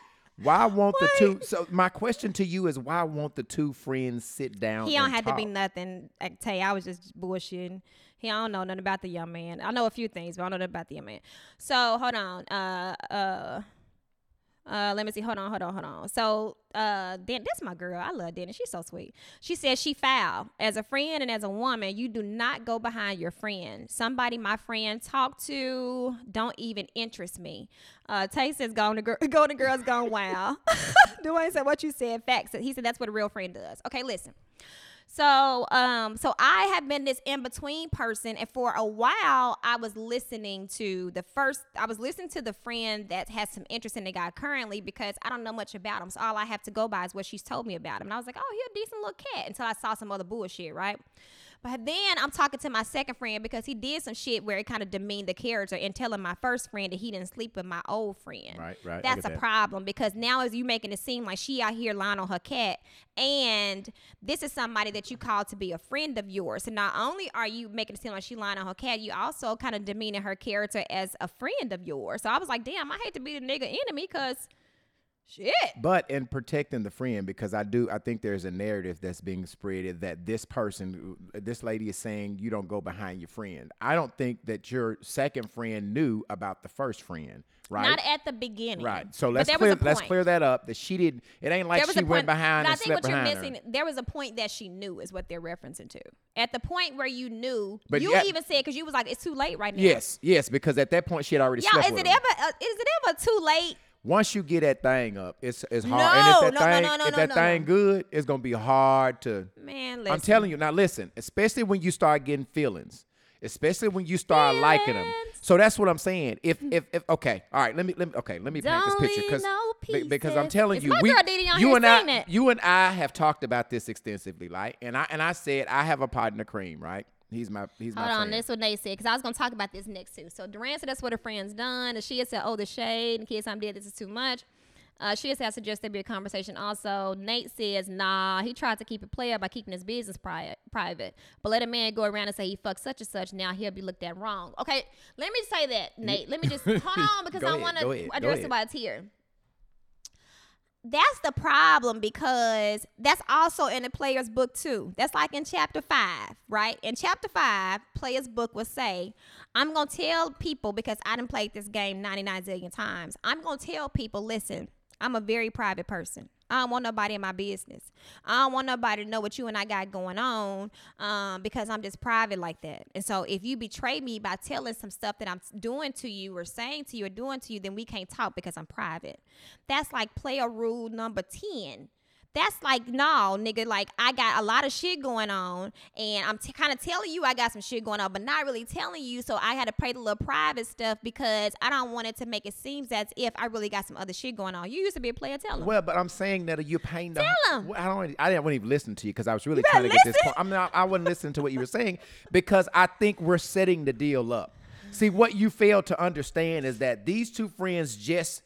[SPEAKER 1] Why won't the two? So my question to you is, why won't the two friends sit down?
[SPEAKER 2] He don't have to be nothing. You, I was just bullshitting. He don't know nothing about the young man. I know a few things, but I don't know nothing about the young man. So hold on. Uh uh uh let me see. Hold on, hold on, hold on. So uh Dan that's my girl. I love Danny. She's so sweet. She says she foul. As a friend and as a woman, you do not go behind your friend. Somebody my friend talked to don't even interest me. Uh Tay says Golden Girl [LAUGHS] Golden Girls gone wild. [LAUGHS] Dwayne said what you said, facts. He said that's what a real friend does. Okay, listen. So, um, so I have been this in between person, and for a while, I was listening to the first. I was listening to the friend that has some interest in the guy currently because I don't know much about him. So all I have to go by is what she's told me about him. And I was like, oh, he a decent little cat until I saw some other bullshit, right? But then I'm talking to my second friend because he did some shit where it kind of demeaned the character and telling my first friend that he didn't sleep with my old friend.
[SPEAKER 1] Right, right,
[SPEAKER 2] That's a
[SPEAKER 1] that.
[SPEAKER 2] problem because now as you making it seem like she out here lying on her cat, and this is somebody that you call to be a friend of yours. So not only are you making it seem like she lying on her cat, you also kind of demeaning her character as a friend of yours. So I was like, damn, I hate to be the nigga enemy because shit.
[SPEAKER 1] But in protecting the friend, because I do, I think there's a narrative that's being spreaded that this person, this lady is saying you don't go behind your friend. I don't think that your second friend knew about the first friend, right?
[SPEAKER 2] Not at the beginning.
[SPEAKER 1] Right. So let's clear let's clear that up. That she didn't. It ain't like she
[SPEAKER 2] a
[SPEAKER 1] went
[SPEAKER 2] point,
[SPEAKER 1] behind
[SPEAKER 2] I think what you're missing,
[SPEAKER 1] her.
[SPEAKER 2] there was a point that she knew is what they're referencing to. At the point where you knew,
[SPEAKER 1] But
[SPEAKER 2] you
[SPEAKER 1] yeah-
[SPEAKER 2] even said because you was like, it's too late right now.
[SPEAKER 1] Yes, yes, because at that point she had already
[SPEAKER 2] Y'all,
[SPEAKER 1] slept
[SPEAKER 2] is it ever uh, is it ever too late?
[SPEAKER 1] Once you get that thing up, it's it's hard.
[SPEAKER 2] No,
[SPEAKER 1] and if that
[SPEAKER 2] no,
[SPEAKER 1] thing,
[SPEAKER 2] no, no,
[SPEAKER 1] if that thing good, it's gonna be hard to.
[SPEAKER 2] Man, listen.
[SPEAKER 1] I'm telling you now. Listen, especially when you start getting feelings, especially when you start liking them. So that's what I'm saying. If if if okay, all right. Let me let me okay. Let me paint this picture because because I'm telling
[SPEAKER 2] It's
[SPEAKER 1] you, we
[SPEAKER 2] girl Dee Dee on
[SPEAKER 1] you and I
[SPEAKER 2] that.
[SPEAKER 1] you and I have talked about this extensively, like and I and I said I have a partner, Cream, right? He's my he's my
[SPEAKER 2] Hold on,
[SPEAKER 1] friend.
[SPEAKER 2] that's what Nate said because I was gonna talk about this next too. So Duran said that's what her friend's done. And she had said, "Oh, the shade." And kids, I'm dead. This is too much. Uh, she has said, "I suggest there be a conversation." Also, Nate says, "Nah, he tried to keep it player by keeping his business pri- private, but let a man go around and say he fucked such and such. Now he'll be looked at wrong." Okay, let me say that, Nate. Let me just [LAUGHS] hold on because I want to address it while it's here. That's the problem because that's also in the player's book too. That's like in chapter five, right? In chapter five, player's book will say, I'm gonna tell people because I done played this game 99 zillion times. I'm gonna tell people, listen, I'm a very private person. I don't want nobody in my business. I don't want nobody to know what you and I got going on um, because I'm just private like that. And so if you betray me by telling some stuff that I'm doing to you or saying to you or doing to you, then we can't talk because I'm private. That's like player rule number 10. That's like, no, nigga, like I got a lot of shit going on and I'm t- kind of telling you I got some shit going on, but not really telling you. So I had to pray the little private stuff because I don't want it to make it seem as if I really got some other shit going on. You used to be a player, tell them.
[SPEAKER 1] Well, but I'm saying that you're paying the.
[SPEAKER 2] Tell.
[SPEAKER 1] Well, I don't. I didn't even listen to you because I was really trying to get this point. I'm not. I wasn't listening to what you were saying because I think we're setting the deal up. See, what you fail to understand is that these two friends just.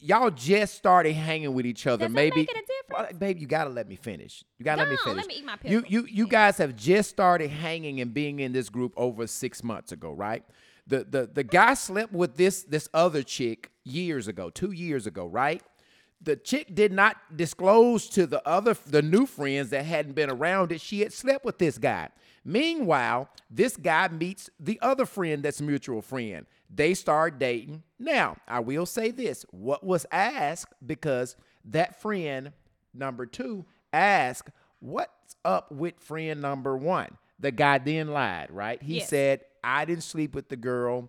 [SPEAKER 1] Y'all just started hanging with each other.
[SPEAKER 2] Does
[SPEAKER 1] maybe,
[SPEAKER 2] it?
[SPEAKER 1] Well, babe, you gotta let me finish. You gotta let me
[SPEAKER 2] No,
[SPEAKER 1] finish.
[SPEAKER 2] let me eat my
[SPEAKER 1] you, you, you guys have just started hanging and being in this group over six months ago, right? The, the, the guy slept with this this other chick years ago, two years ago, right? The chick did not disclose to the other the new friends that hadn't been around that she had slept with this guy. Meanwhile, this guy meets the other friend that's a mutual friend. They start dating. Now, I will say this: what was asked because that friend number two asked, "What's up with friend number one?" The guy then lied, right? He
[SPEAKER 2] Yes.
[SPEAKER 1] said, "I didn't sleep with the girl."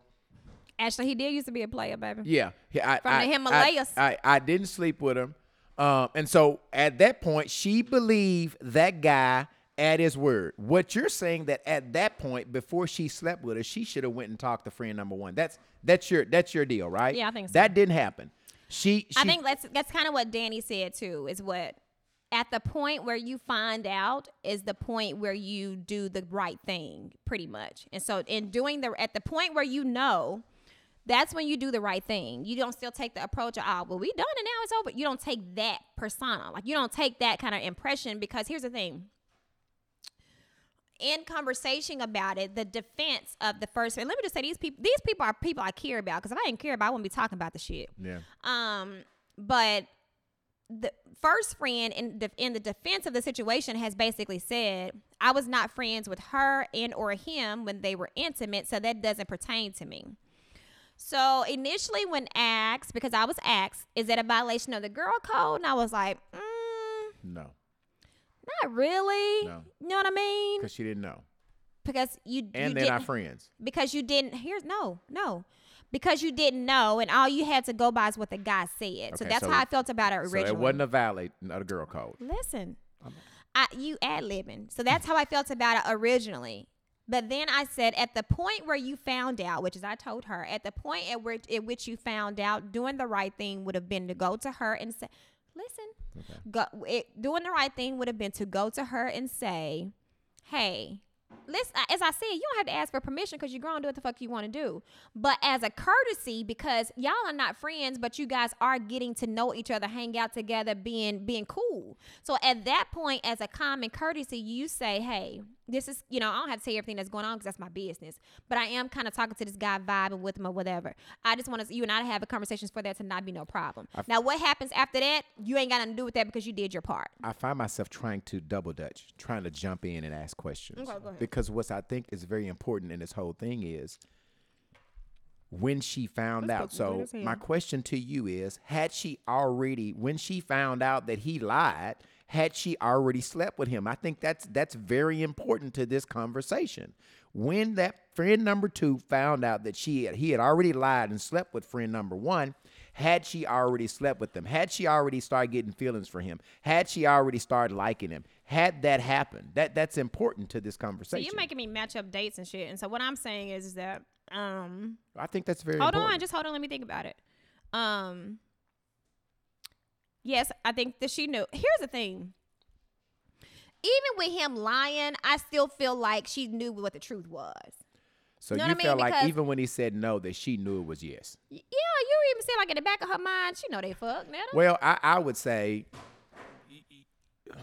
[SPEAKER 2] Actually, he did used to be a player, baby.
[SPEAKER 1] Yeah, I,
[SPEAKER 2] From
[SPEAKER 1] I-
[SPEAKER 2] the
[SPEAKER 1] I-
[SPEAKER 2] Himalayas.
[SPEAKER 1] I, I, didn't sleep with him, um, and so at that point, she believed that guy at his word. What you're saying that at that point, before she slept with her, she should have went and talked to friend number one. That's that's your that's your deal, right?
[SPEAKER 2] Yeah, I think so.
[SPEAKER 1] that didn't happen. She, she
[SPEAKER 2] I think that's that's kind of what Danny said too. Is what at the point where you find out is the point where you do the right thing, pretty much. And so in doing the at the point where you know. That's when you do the right thing. You don't still take the approach of, oh, well, we done it now, it's over. You don't take that persona. Like, you don't take that kind of impression because here's the thing in conversation about it, the defense of the first and let me just say these people these people are people I care about because if I didn't care about, I wouldn't be talking about the shit.
[SPEAKER 1] yeah.
[SPEAKER 2] Um, but the first friend in the in the defense of the situation has basically said, I was not friends with her and or him when they were intimate, so that doesn't pertain to me. So initially, when asked, because I was asked, is that a violation of the girl code? And I was like, mm,
[SPEAKER 1] No,
[SPEAKER 2] not really.
[SPEAKER 1] No.
[SPEAKER 2] You know what I mean?
[SPEAKER 1] because she didn't know,
[SPEAKER 2] Because you
[SPEAKER 1] and
[SPEAKER 2] you
[SPEAKER 1] they're not friends.
[SPEAKER 2] because you didn't here's no no because you didn't know and all you had to go by is what the guy said so that's
[SPEAKER 1] so-
[SPEAKER 2] how i felt about it originally.
[SPEAKER 1] So it wasn't a valid, not a girl code.
[SPEAKER 2] listen I, you ad libbing so that's how i felt about it originally but then i said at the point where you found out which is i told her at the point at which, at which you found out doing the right thing would have been to go to her and say listen. Go, it, doing the right thing would have been to go to her and say hey listen uh, as i said you don't have to ask for permission because you're grown do what the fuck you want to do. But as a courtesy because y'all are not friends but you guys are getting to know each other hang out together being being cool. So at that point as a common courtesy you say hey this is you know i don't have to tell you everything that's going on because that's my business but i am kind of talking to this guy vibing with him or whatever i just want to you and i to have a conversations for that to not be no problem now what happens after that you ain't got nothing to do with that because you did your part
[SPEAKER 1] I find myself trying to double dutch, trying to jump in and ask questions.
[SPEAKER 2] Okay.
[SPEAKER 1] Because what I think is very important in this whole thing is when she found
[SPEAKER 2] Let's
[SPEAKER 1] out. So my question to you is: Had she already, when she found out that he lied, had she already slept with him? I think that's that's very important to this conversation. When that friend number two found out that she had, he had already lied and slept with friend number one, had she already slept with him? Had she already started getting feelings for him? Had she already started liking him? Had that happened? That that's important to this
[SPEAKER 2] so
[SPEAKER 1] conversation.
[SPEAKER 2] you're making me match up dates and shit and so what i'm saying is, is that um
[SPEAKER 1] I think that's very
[SPEAKER 2] hold
[SPEAKER 1] important.
[SPEAKER 2] on just hold on let me think about it um yes i think that she knew here's the thing even with him lying i still feel like she knew what the truth was
[SPEAKER 1] So
[SPEAKER 2] Know
[SPEAKER 1] you
[SPEAKER 2] what I mean?
[SPEAKER 1] felt like
[SPEAKER 2] Because-
[SPEAKER 1] even when he said no, that she knew it was yes.
[SPEAKER 2] Yeah you even said like in the back of her mind she know they fuck now
[SPEAKER 1] Well, I, I would say [LAUGHS]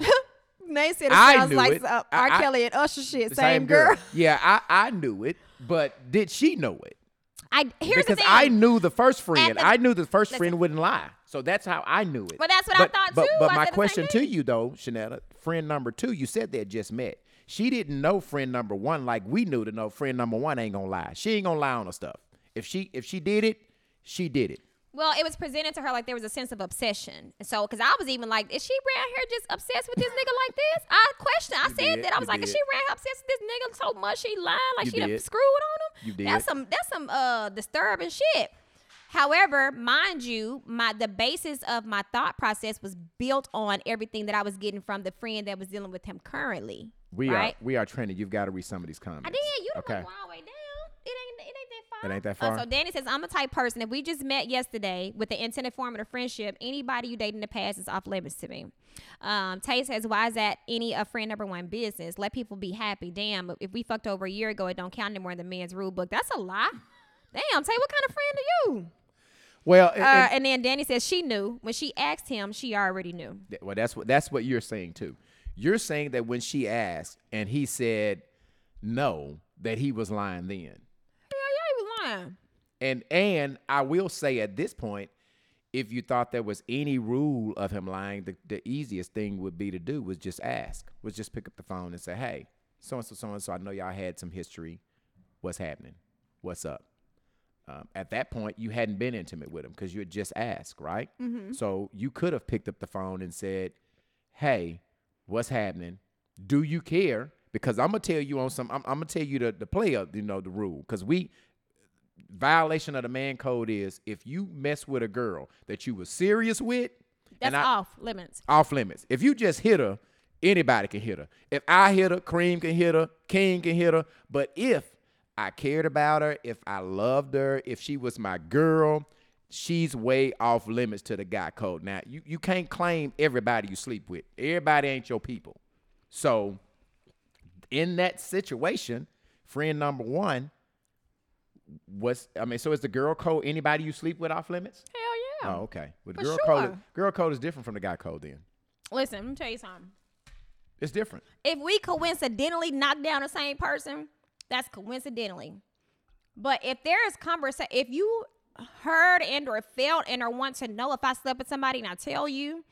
[SPEAKER 2] they said it
[SPEAKER 1] I
[SPEAKER 2] sounds
[SPEAKER 1] knew
[SPEAKER 2] like
[SPEAKER 1] it.
[SPEAKER 2] uh, r
[SPEAKER 1] I-
[SPEAKER 2] kelly and usher shit
[SPEAKER 1] the
[SPEAKER 2] same, girl,
[SPEAKER 1] Yeah, I, I knew it, but did she know it?
[SPEAKER 2] i here's the
[SPEAKER 1] because
[SPEAKER 2] thing
[SPEAKER 1] I knew the first friend.
[SPEAKER 2] the-
[SPEAKER 1] I knew the first
[SPEAKER 2] Listen.
[SPEAKER 1] friend wouldn't lie. So that's how I knew it.
[SPEAKER 2] But that's what I thought
[SPEAKER 1] but,
[SPEAKER 2] too.
[SPEAKER 1] But my
[SPEAKER 2] said the same
[SPEAKER 1] question to you though, Shanetta, friend number two, you said they had just met. She didn't know friend number one like we knew to know friend number one ain't gonna lie. She ain't gonna lie on her stuff. If she if she did it, she did it.
[SPEAKER 2] Well, it was presented to her like there was a sense of obsession. So, because I was even like, is she around here just obsessed with this nigga like this? I questioned. I
[SPEAKER 1] You
[SPEAKER 2] said
[SPEAKER 1] did,
[SPEAKER 2] that. I was like, is she around here obsessed with this nigga so much she lying like
[SPEAKER 1] You
[SPEAKER 2] she done
[SPEAKER 1] did.
[SPEAKER 2] screwed on him?
[SPEAKER 1] You did.
[SPEAKER 2] That's some that's some uh disturbing shit. However, mind you, my the basis of my thought process was built on everything that I was getting from the friend that was dealing with him currently.
[SPEAKER 1] We
[SPEAKER 2] right?
[SPEAKER 1] are we are trending. You've got to read some of these comments.
[SPEAKER 2] I did. You don't
[SPEAKER 1] okay?
[SPEAKER 2] all the way down. It ain't. It ain't that far.
[SPEAKER 1] It ain't that
[SPEAKER 2] Uh,
[SPEAKER 1] far?
[SPEAKER 2] so Danny says, "I'm a type person. If we just met yesterday with the intent of forming a friendship, anybody you date in the past is off limits to me." Um, Tay says, "Why is that any a friend number one business? Let people be happy. Damn, if we fucked over a year ago, it don't count anymore in the man's rule book. That's a lie. Damn, Tay, what kind of friend are you?"
[SPEAKER 1] Well, and-
[SPEAKER 2] Uh,
[SPEAKER 1] and-
[SPEAKER 2] and then Danny says she knew when she asked him, she already knew.
[SPEAKER 1] Well, that's what that's what you're saying too. You're saying that when she asked and he said no, that he was lying then.
[SPEAKER 2] Hell yeah, he was lying.
[SPEAKER 1] And and I will say at this point, if you thought there was any rule of him lying, the, the easiest thing would be to do was just ask, was just pick up the phone and say, "Hey, so and so, so and so, I know y'all had some history. What's happening? What's up?" Um, at that point, you hadn't been intimate with him because you had just asked, right? So you could have picked up the phone and said, "Hey, what's happening? Do you care?" Because I'm gonna tell you on some. I'm, I'm gonna tell you the the play of you know the rule because we violation of the man code is if you mess with a girl that you were serious with,
[SPEAKER 2] That's
[SPEAKER 1] I,
[SPEAKER 2] off limits.
[SPEAKER 1] off limits. If you just hit her, anybody can hit her. If I hit her, Cream can hit her, King can hit her. But if I cared about her, if I loved her, if she was my girl, she's way off limits to the guy code. Now you, you can't claim everybody you sleep with. Everybody ain't your people. So in that situation, friend number one was I mean, so is the girl code anybody you sleep with off limits?
[SPEAKER 2] Hell yeah.
[SPEAKER 1] Oh, okay. But
[SPEAKER 2] For
[SPEAKER 1] girl code girl code is different from the guy code then.
[SPEAKER 2] Listen, let me tell you something.
[SPEAKER 1] It's different.
[SPEAKER 2] If we coincidentally knock down the same person, that's coincidentally. But if there is conversation, if you heard and or felt and or want to know if I slept with somebody and I tell you,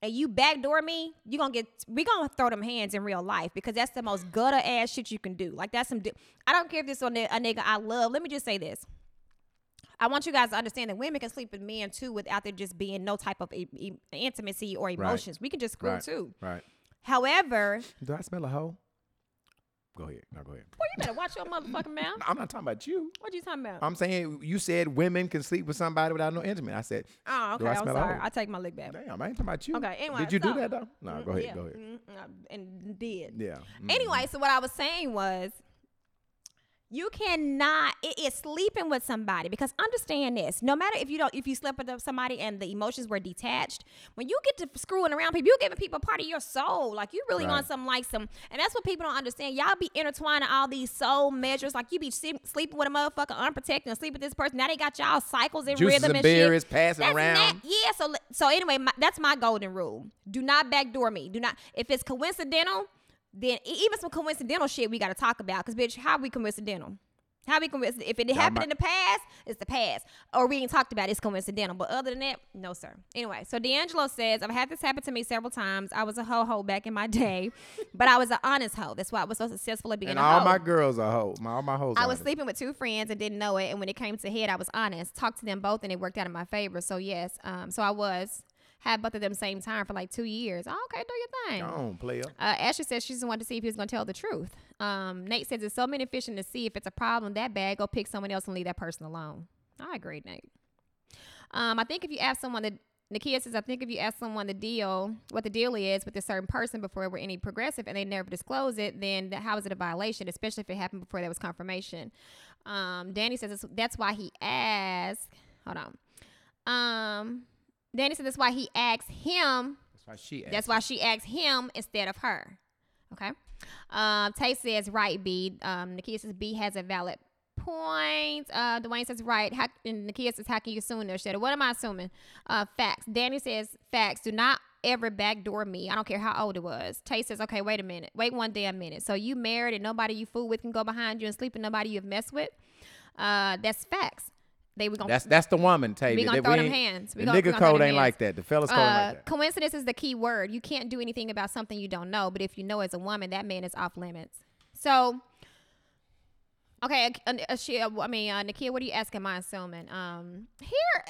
[SPEAKER 2] and you backdoor me, you're gonna get we gonna throw them hands in real life because that's the most gutter ass shit you can do. Like that's some. di- I don't care if this on a nigga I love. Let me just say this. I want you guys to understand that women can sleep with men too without there just being no type of e- e- intimacy or emotions. We can just screw
[SPEAKER 1] Right.
[SPEAKER 2] too.
[SPEAKER 1] Right.
[SPEAKER 2] However,
[SPEAKER 1] Do I smell a hoe? Go ahead. No, go ahead.
[SPEAKER 2] boy, you better watch your motherfucking mouth.
[SPEAKER 1] I'm not talking about you.
[SPEAKER 2] What you talking about?
[SPEAKER 1] I'm saying you said women can sleep with somebody without no intimate. I said,
[SPEAKER 2] oh, okay.
[SPEAKER 1] I
[SPEAKER 2] I'm sorry. I take my lick back.
[SPEAKER 1] damn, I ain't talking about you.
[SPEAKER 2] Okay. Anyway,
[SPEAKER 1] Did you do that though? No,
[SPEAKER 2] Mm,
[SPEAKER 1] go ahead.
[SPEAKER 2] yeah,
[SPEAKER 1] Go ahead.
[SPEAKER 2] mm, uh, and did.
[SPEAKER 1] Yeah. Mm.
[SPEAKER 2] Anyway, so what I was saying was you cannot it is sleeping with somebody because understand this no matter if you don't if you slept with somebody and the emotions were detached when you get to screwing around people you're giving people a part of your soul like you really on
[SPEAKER 1] Right.
[SPEAKER 2] some like some and that's what people don't understand y'all be intertwining all these soul measures like you be sleep, sleeping with a motherfucker unprotected and sleep with this person now they got y'all cycles and
[SPEAKER 1] Juices
[SPEAKER 2] rhythm
[SPEAKER 1] and
[SPEAKER 2] and
[SPEAKER 1] berries
[SPEAKER 2] shit
[SPEAKER 1] passing
[SPEAKER 2] that's
[SPEAKER 1] around.
[SPEAKER 2] Not, yeah so so anyway my, that's my golden rule do not backdoor me do not if it's coincidental then even some coincidental shit we got to talk about. Cause bitch, how we coincidental? How we coincidental? If it happened in the past, it's the past. Or we ain't talked about it, it's coincidental. But other than that, no sir. Anyway, so D'Angelo says I've had this happen to me several times. I was a ho ho back in my day, [LAUGHS] but I was an honest hoe. That's why I was so successful at being
[SPEAKER 1] And
[SPEAKER 2] a
[SPEAKER 1] all
[SPEAKER 2] hoe.
[SPEAKER 1] my girls are hoes. My all my hoes.
[SPEAKER 2] I was
[SPEAKER 1] honest.
[SPEAKER 2] sleeping with two friends and didn't know it. And when it came to head, I was honest. Talked to them both and it worked out in my favor. So yes, um, so I was had both of them same time for like two years. Oh, okay, do your thing.
[SPEAKER 1] Go on, player.
[SPEAKER 2] Uh, Ashley says she just wanted to see if he was going to tell the truth. Um, Nate says it's so many fishing to see if it's a problem that bad. Go pick someone else and leave that person alone. I agree, Nate. Um, I think if you ask someone that Nakia says, I think if you ask someone the deal, what the deal is with a certain person before it were any progressive and they never disclose it, then how is it a violation, especially if it happened before there was confirmation? Um, Danny says that's why he asked. Hold on. Um, Danny says that's why he asked him
[SPEAKER 1] That's why she. Asked.
[SPEAKER 2] that's why she asked him instead of her. Okay. Um, Tay says right. B. Um, Nakia says B has a valid point. Uh, Dwayne says right. How, and Nakia says how can you assume their shit? What am I assuming? Uh, facts. Danny says facts. Do not ever backdoor me. I don't care how old it was. Tay says okay. Wait a minute. Wait one damn minute. So you married and nobody you fool with can go behind you and sleep with nobody you've messed with. Uh, that's facts. They were gonna
[SPEAKER 1] That's that's the woman, Tavia.
[SPEAKER 2] we gonna throw them hands. We
[SPEAKER 1] the
[SPEAKER 2] gonna- we
[SPEAKER 1] nigga
[SPEAKER 2] gonna
[SPEAKER 1] code ain't
[SPEAKER 2] hands.
[SPEAKER 1] like that. The fellas code ain't
[SPEAKER 2] Uh,
[SPEAKER 1] like that.
[SPEAKER 2] coincidence is the key word. You can't do anything about something you don't know, but if you know as a woman, that man is off limits. So, okay, uh, uh, she, uh, I mean, uh, Nakia, what are you asking? My assuming. Um, here,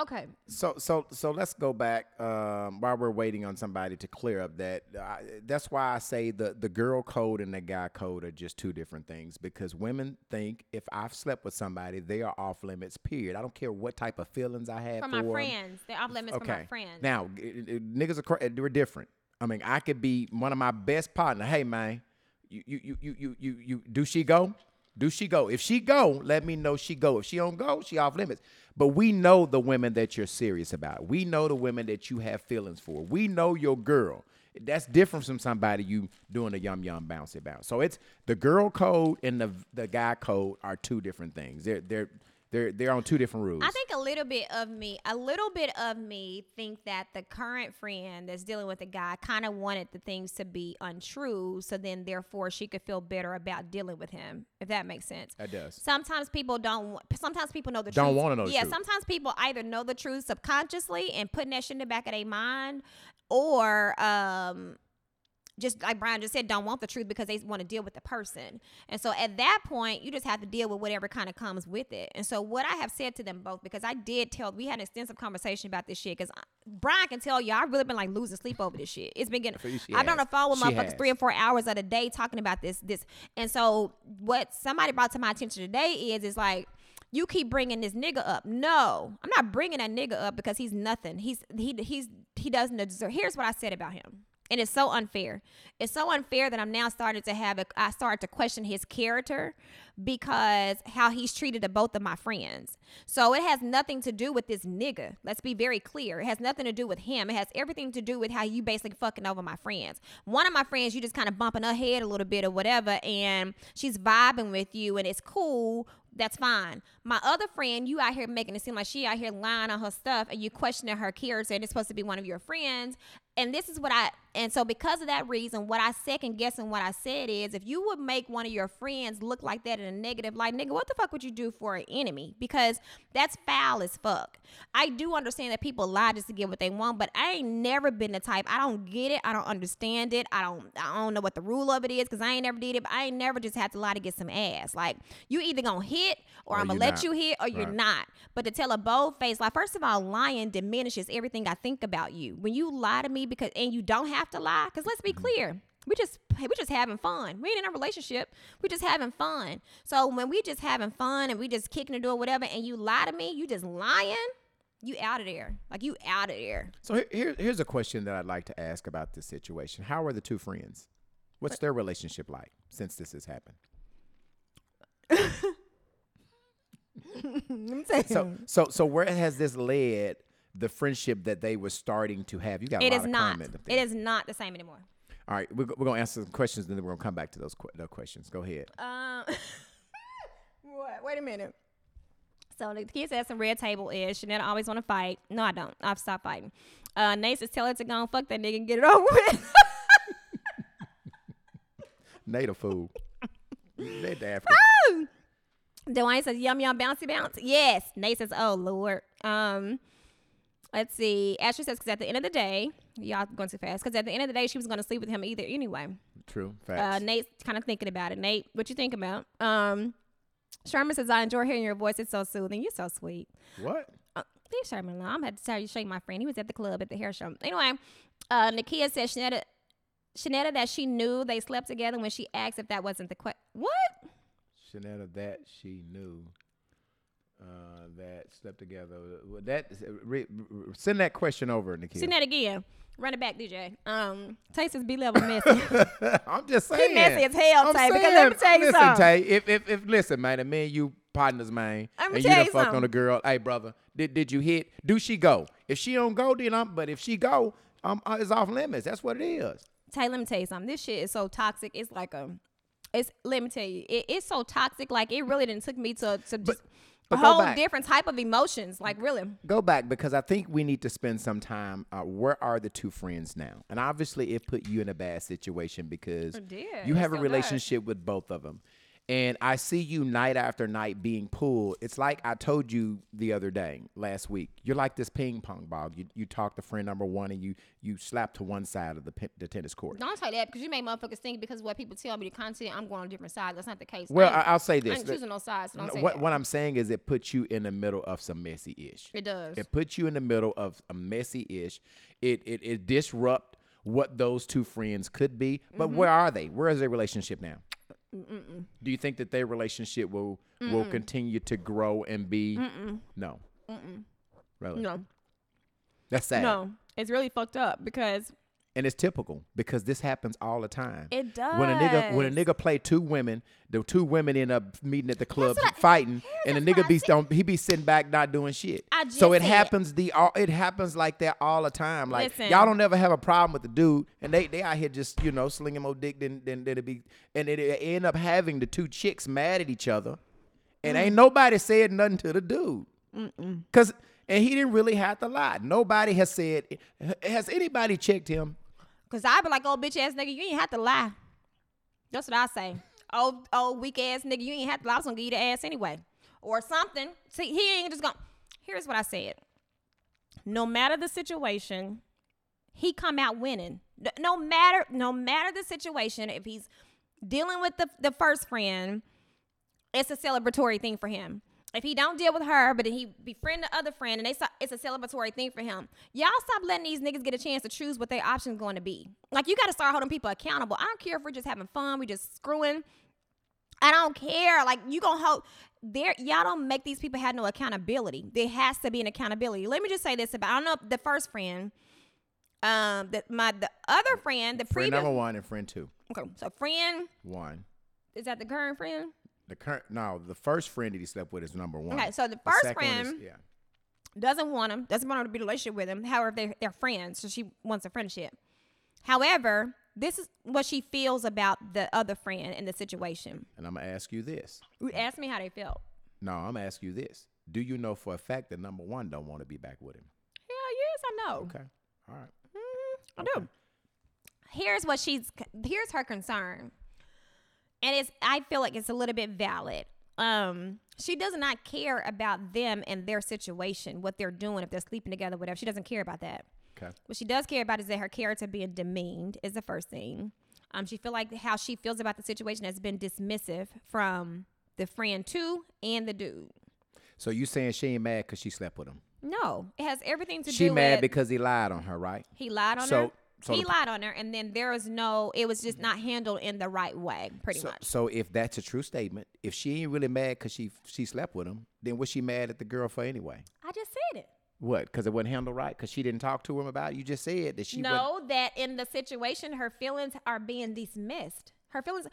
[SPEAKER 2] Okay.
[SPEAKER 1] So so so let's go back um, while we're waiting on somebody to clear up that. Uh, that's why I say the the girl code and the guy code are just two different things because women think if I've slept with somebody, they are off limits. Period. I don't care what type of feelings I have
[SPEAKER 2] From
[SPEAKER 1] for
[SPEAKER 2] my
[SPEAKER 1] 'em.
[SPEAKER 2] friends. They're off limits from my friends.
[SPEAKER 1] Now, g- g- niggas are cra- we're different. I mean, I could be one of my best partner. Hey, man, you you you you you you, you do she go? Do she go? If she go, let me know she go. If she don't go, she off limits. But we know the women that you're serious about. We know the women that you have feelings for. We know your girl. That's different from somebody you doing a yum yum bouncy bounce. So it's the girl code and the the guy code are two different things. They're they're they're they're on two different rules.
[SPEAKER 2] I think a little bit of me, a little bit of me, think that the current friend that's dealing with the guy kind of wanted the things to be untrue, so then therefore she could feel better about dealing with him. If that makes sense.
[SPEAKER 1] that does.
[SPEAKER 2] Sometimes people don't. Sometimes people know the
[SPEAKER 1] Don't
[SPEAKER 2] truth.
[SPEAKER 1] wanna know the
[SPEAKER 2] Yeah.
[SPEAKER 1] truth.
[SPEAKER 2] Sometimes people either know the truth subconsciously and putting that shit in the back of their mind, or um, just like Brian just said, don't want the truth because they want to deal with the person. And so at that point, you just have to deal with whatever kind of comes with it. And so what I have said to them both, because I did tell, we had an extensive conversation about this shit. Because Brian can tell you, I've really been like losing sleep over this shit. It's been getting. I've been on the phone with motherfuckers three or four hours of the day talking about this. This. And so what somebody brought to my attention today is, is like. You keep bringing this nigga up. No, I'm not bringing that nigga up because he's nothing. He's he he's he doesn't deserve. Here's what I said about him. And it's so unfair. It's so unfair that I'm now starting to have a, I started to question his character because how he's treated the both of my friends. So it has nothing to do with this nigga. Let's be very clear. It has nothing to do with him. It has everything to do with how you basically fucking over my friends. One of my friends, you just kind of bumping her head a little bit or whatever, and she's vibing with you, and it's cool. That's fine. My other friend, you out here making it seem like she out here lying on her stuff, and you questioning her character, and it's supposed to be one of your friends. And this is what I and so because of that reason, what I second guessing what I said is if you would make one of your friends look like that in a negative light, nigga, what the fuck would you do for an enemy? Because that's foul as fuck. I do understand that people lie just to get what they want, but I ain't never been the type. I don't get it. I don't understand it. I don't I don't know what the rule of it is because I ain't never did it, but I ain't never just had to lie to get some ass. Like you either gonna hit or,
[SPEAKER 1] Or
[SPEAKER 2] I'm gonna let
[SPEAKER 1] not.
[SPEAKER 2] you hit or you're not. But to tell a bold face, lie, first of all, lying diminishes everything I think about you. When you lie to me because and you don't have to lie, because let's be
[SPEAKER 1] Mm-hmm.
[SPEAKER 2] clear. We just we just having fun. We ain't in a relationship. We just having fun. So when we just having fun and we just kicking the door, whatever, and you lie to me, you just lying. You out of there. Like you out of there.
[SPEAKER 1] So here, here, here's a question that I'd like to ask about this situation. How are the two friends? What's their relationship like since this has happened? [LAUGHS] So, so, so where has this led the friendship that they were starting to have? You got a
[SPEAKER 2] it is not. It is not the same anymore.
[SPEAKER 1] All right, we're, we're gonna answer some questions, and then we're gonna come back to those those questions. Go ahead.
[SPEAKER 2] Um, [LAUGHS] what? Wait a minute. So the kids had some red table is Shanetta always want to fight. No, I don't. I've stopped fighting. Uh, Nate says tell her to go and fuck that nigga and get it over with. [LAUGHS]
[SPEAKER 1] a fool. They daft.
[SPEAKER 2] Dwayne says yum yum bouncy bounce. Yes. Nate says oh lord. Um, let's see. Ashley says because at the end of the day, y'all going too fast. Because at the end of the day, she was going to sleep with him either anyway.
[SPEAKER 1] True
[SPEAKER 2] Uh,
[SPEAKER 1] facts.
[SPEAKER 2] Nate's kind of thinking about it. Nate, what you think about? Um, Sherman says I enjoy hearing your voice. It's so soothing. You're so sweet.
[SPEAKER 1] what?
[SPEAKER 2] Uh, leave Sherman alone. I'm had to tell you, show you my friend. He was at the club at the hair show. Anyway, uh, Nakia said Shanetta, Shanetta that she knew they slept together when she asked if that wasn't the question. What?
[SPEAKER 1] Shanetta that she knew uh, that slept together. That re, re- send that question over, Nikki.
[SPEAKER 2] Send that again. Run it back, DJ. Um, Taste is B level [LAUGHS] messy.
[SPEAKER 1] I'm just saying.
[SPEAKER 2] messy as hell, Tay, because let me tell you
[SPEAKER 1] listen,
[SPEAKER 2] something.
[SPEAKER 1] Tay, if, if, if listen, man, and me and you partners, man, and you done fucked on a girl. Hey, brother, did did you hit? Do she go? If she don't go, then I'm. But if she go, um, uh, it's off limits. That's what it is.
[SPEAKER 2] Tay, let me tell you something. This shit is so toxic. It's like a, it's. Let me tell you, it, it's so toxic. Like it really didn't took me to to just
[SPEAKER 1] but
[SPEAKER 2] a whole
[SPEAKER 1] back.
[SPEAKER 2] different type of emotions. Like really.
[SPEAKER 1] Go back because I think we need to spend some time. Uh, where are the two friends now? And obviously, it put you in a bad situation because you have a relationship with both of them. And I see you night after night being pulled, it's like I told you the other day, last week. You're like this ping pong ball. You you talk to friend number one and you you slap to one side of the the tennis court.
[SPEAKER 2] Don't say that because you make motherfuckers think because what people tell me the content, I'm going on different sides. That's not the case.
[SPEAKER 1] Well,
[SPEAKER 2] I ain't,
[SPEAKER 1] I, I'll say this.
[SPEAKER 2] choosing no sides. So
[SPEAKER 1] what what I'm saying is it puts you in the middle of some messy ish.
[SPEAKER 2] it does.
[SPEAKER 1] It puts you in the middle of a messy ish. It it it disrupt what those two friends could be. But
[SPEAKER 2] Mm-hmm.
[SPEAKER 1] where are they? Where is their relationship now? Do you think that their relationship will will continue to grow and be? No. Really?
[SPEAKER 2] no,
[SPEAKER 1] That's sad.
[SPEAKER 2] no, it's really fucked up because
[SPEAKER 1] And it's typical because this happens all the time.
[SPEAKER 2] it does.
[SPEAKER 1] when a nigga when a nigga play two women, the two women end up meeting at the club
[SPEAKER 2] I-
[SPEAKER 1] fighting, and the nigga be don't, he be sitting back not doing shit.
[SPEAKER 2] I
[SPEAKER 1] so it happens the all it happens like that all the time. Like
[SPEAKER 2] Listen.
[SPEAKER 1] y'all don't ever have a problem with the dude, and they they out here just you know slinging more dick than than, than it be, and it, it end up having the two chicks mad at each other, and
[SPEAKER 2] Mm.
[SPEAKER 1] ain't nobody said nothing to the dude, cause and he didn't really have to lie. Nobody has said. Has anybody checked him?
[SPEAKER 2] Cause I be like, oh bitch ass nigga, you ain't have to lie. That's what I say. Oh, oh weak ass nigga, you ain't have to lie. I was gonna give you the ass anyway, or something. See, he ain't just gonna. Here's what I said. No matter the situation, he come out winning. No matter, no matter the situation, if he's dealing with the the first friend, it's a celebratory thing for him. If he don't deal with her, but then he befriend the other friend, and they stop, it's a celebratory thing for him. Y'all stop letting these niggas get a chance to choose what their option's going to be. Like you got to start holding people accountable. I don't care if we're just having fun, we just screwing. I don't care. Like you gonna hold there. Y'all don't make these people have no accountability. There has to be an accountability. Let me just say this about. I don't know if the first friend, um, that my the other friend, the
[SPEAKER 1] Friend
[SPEAKER 2] previous.
[SPEAKER 1] number one and friend two.
[SPEAKER 2] Okay, so friend
[SPEAKER 1] One.
[SPEAKER 2] is that the current friend?
[SPEAKER 1] The current no, the first friend that he slept with is number one.
[SPEAKER 2] Okay, so the first
[SPEAKER 1] second one is-
[SPEAKER 2] friend-
[SPEAKER 1] yeah.
[SPEAKER 2] doesn't want him, doesn't want her to be in a relationship with him. However, they're, they're friends, so she wants a friendship. However, this is what she feels about the other friend in the situation.
[SPEAKER 1] And I'm gonna ask you this.
[SPEAKER 2] Ask me how they felt.
[SPEAKER 1] No, I'm gonna ask you this. Do you know for a fact that number one don't want to be back with him?
[SPEAKER 2] Hell yes, I know.
[SPEAKER 1] Okay. All right.
[SPEAKER 2] Mhm, I do. Here's what she's. Here's her concern, and it's. I feel like it's a little bit valid. Um, she does not care about them and their situation, what they're doing, if they're sleeping together, whatever. She doesn't care about that.
[SPEAKER 1] Okay.
[SPEAKER 2] What she does care about is that her character being demeaned is the first thing. Um, she feel like how she feels about the situation has been dismissive from the friend too and the dude.
[SPEAKER 1] So you saying she ain't mad because she slept with him?
[SPEAKER 2] No, it has everything to
[SPEAKER 1] She
[SPEAKER 2] do
[SPEAKER 1] She
[SPEAKER 2] mad
[SPEAKER 1] because he lied on her, right?
[SPEAKER 2] he lied on
[SPEAKER 1] So-
[SPEAKER 2] her.
[SPEAKER 1] so
[SPEAKER 2] he
[SPEAKER 1] the-
[SPEAKER 2] lied on her, and then there was no. It was just not handled in the right way, pretty
[SPEAKER 1] So,
[SPEAKER 2] much.
[SPEAKER 1] so if that's a true statement, if she ain't really mad because she she slept with him, then was she mad at the girl for anyway?
[SPEAKER 2] I just said it.
[SPEAKER 1] What? Because it wasn't handled right? Because she didn't talk to him about it? You just said that she
[SPEAKER 2] know that in the situation, her feelings are being dismissed. Her feelings.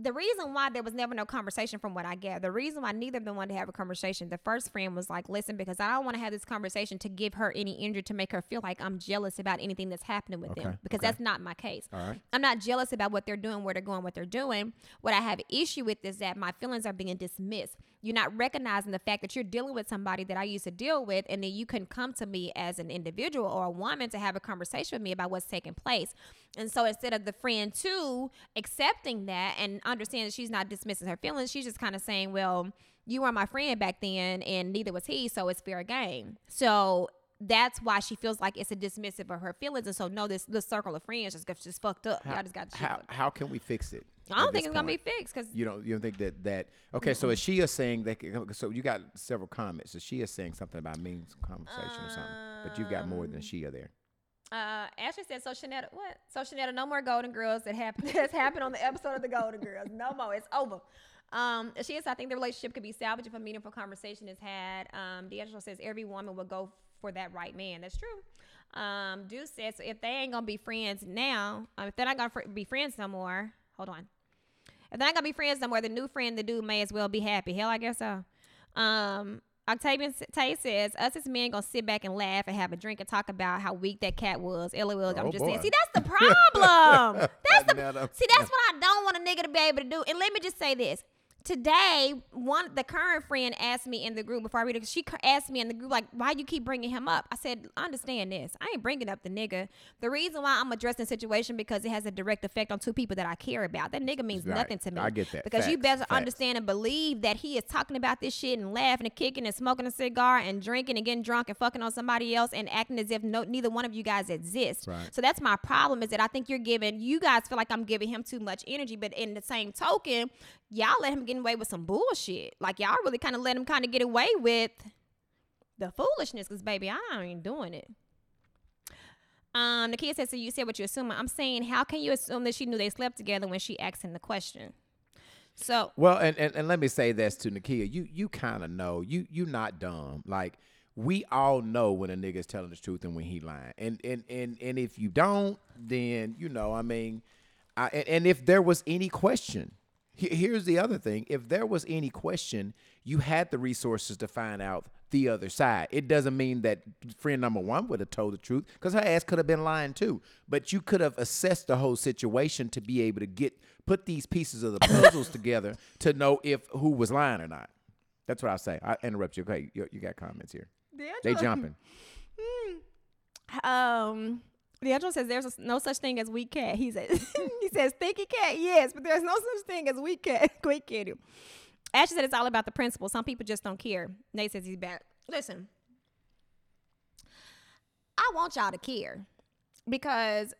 [SPEAKER 2] The reason why there was never no conversation, from what I gather, the reason why neither of them wanted to have a conversation, the first friend was like, "Listen, because I don't want to have this conversation to give her any injury to make her feel like I'm jealous about anything that's happening with
[SPEAKER 1] Okay,
[SPEAKER 2] them, because
[SPEAKER 1] okay.
[SPEAKER 2] that's not my case.
[SPEAKER 1] Right.
[SPEAKER 2] I'm not jealous about what they're doing, where they're going, what they're doing. What I have issue with is that my feelings are being dismissed. You're not recognizing the fact that you're dealing with somebody that I used to deal with, and then you can come to me as an individual or a woman to have a conversation with me about what's taking place. And so instead of the friend too accepting that and understanding she's not dismissing her feelings, she's just kind of saying, "Well, you were my friend back then, and neither was he, so it's fair game." So that's why she feels like it's a dismissive of her feelings, and so no, this this circle of friends just got just fucked up. Y'all just got
[SPEAKER 1] How how can we fix it?
[SPEAKER 2] I don't think it's gonna be fixed because
[SPEAKER 1] You don't you don't think that that okay? So is she is saying that? So you got several comments. So she is saying something about mean conversation or something, but you've got more
[SPEAKER 2] Um,
[SPEAKER 1] than she are there.
[SPEAKER 2] Uh, Ashley said, "So Shanetta, what? So Shanetta, no more Golden Girls that happened. [LAUGHS] That's happened on the episode of the Golden Girls. No more. It's over." Um, she is. I think the relationship could be salvaged if a meaningful conversation is had. Um, D'Angelo says every woman will go for that right man. That's true. Um, Deuce says so if they ain't gonna be friends now, um, if they're not gonna fr- be friends no more, hold on. If they're not gonna be friends no more, the new friend, the dude, may as well be happy. Hell, I guess so. Um, Octavian Tay says, us as men gonna sit back and laugh and have a drink and talk about how weak that cat was. LOL. I'm
[SPEAKER 1] Oh,
[SPEAKER 2] just
[SPEAKER 1] boy.
[SPEAKER 2] saying. See, that's the problem. [LAUGHS] that's the see. That's [LAUGHS] what I don't want a nigga to be able to do. And let me just say this: today, one the current friend asked me in the group before I read it. She asked me in the group like, "Why you keep bringing him up?" I said, "I understand this. I ain't bringing up the nigga. The reason why I'm addressing the situation because it has a direct effect on two people that I care about. That nigga means
[SPEAKER 1] Right.
[SPEAKER 2] nothing to me.
[SPEAKER 1] I get that.
[SPEAKER 2] because you better
[SPEAKER 1] Facts.
[SPEAKER 2] understand and believe that he is talking about this shit and laughing and kicking and smoking a cigar and drinking and getting drunk and fucking on somebody else and acting as if no neither one of you guys exist.
[SPEAKER 1] Right.
[SPEAKER 2] So that's my problem is that I think you're giving you guys feel like I'm giving him too much energy, but in the same token, y'all let him get away with some bullshit. Like y'all really kind of let him kind of get away with the foolishness, cause baby, I ain't doing it. Um, the kid said, "So you said what you assume." I'm saying, how can you assume that she knew they slept together when she asked him the question? So
[SPEAKER 1] Well, and, and, and let me say this to Nakia. You you kind of know. You you not dumb. Like we all know when a nigga's telling the truth and when he lying. And and and and if you don't, then you know. I mean, I, and, and if there was any question, here's the other thing. If there was any question, you had the resources to find out the other side. It doesn't mean that friend number one would have told the truth because her ass could have been lying too. But you could have assessed the whole situation to be able to get put these pieces of the puzzles together to know if who was lying or not. That's what I say. I interrupt you. Okay, you, you got comments here. They jumping.
[SPEAKER 2] Um, D'Angelo says there's no such thing as weak cat. He says [LAUGHS] he says stinky cat, yes, but there's no such thing as weak cat. Quick kitty. Ashley said it's all about the principle. Some people just don't care. Nate says he's back. Listen, I want y'all to care because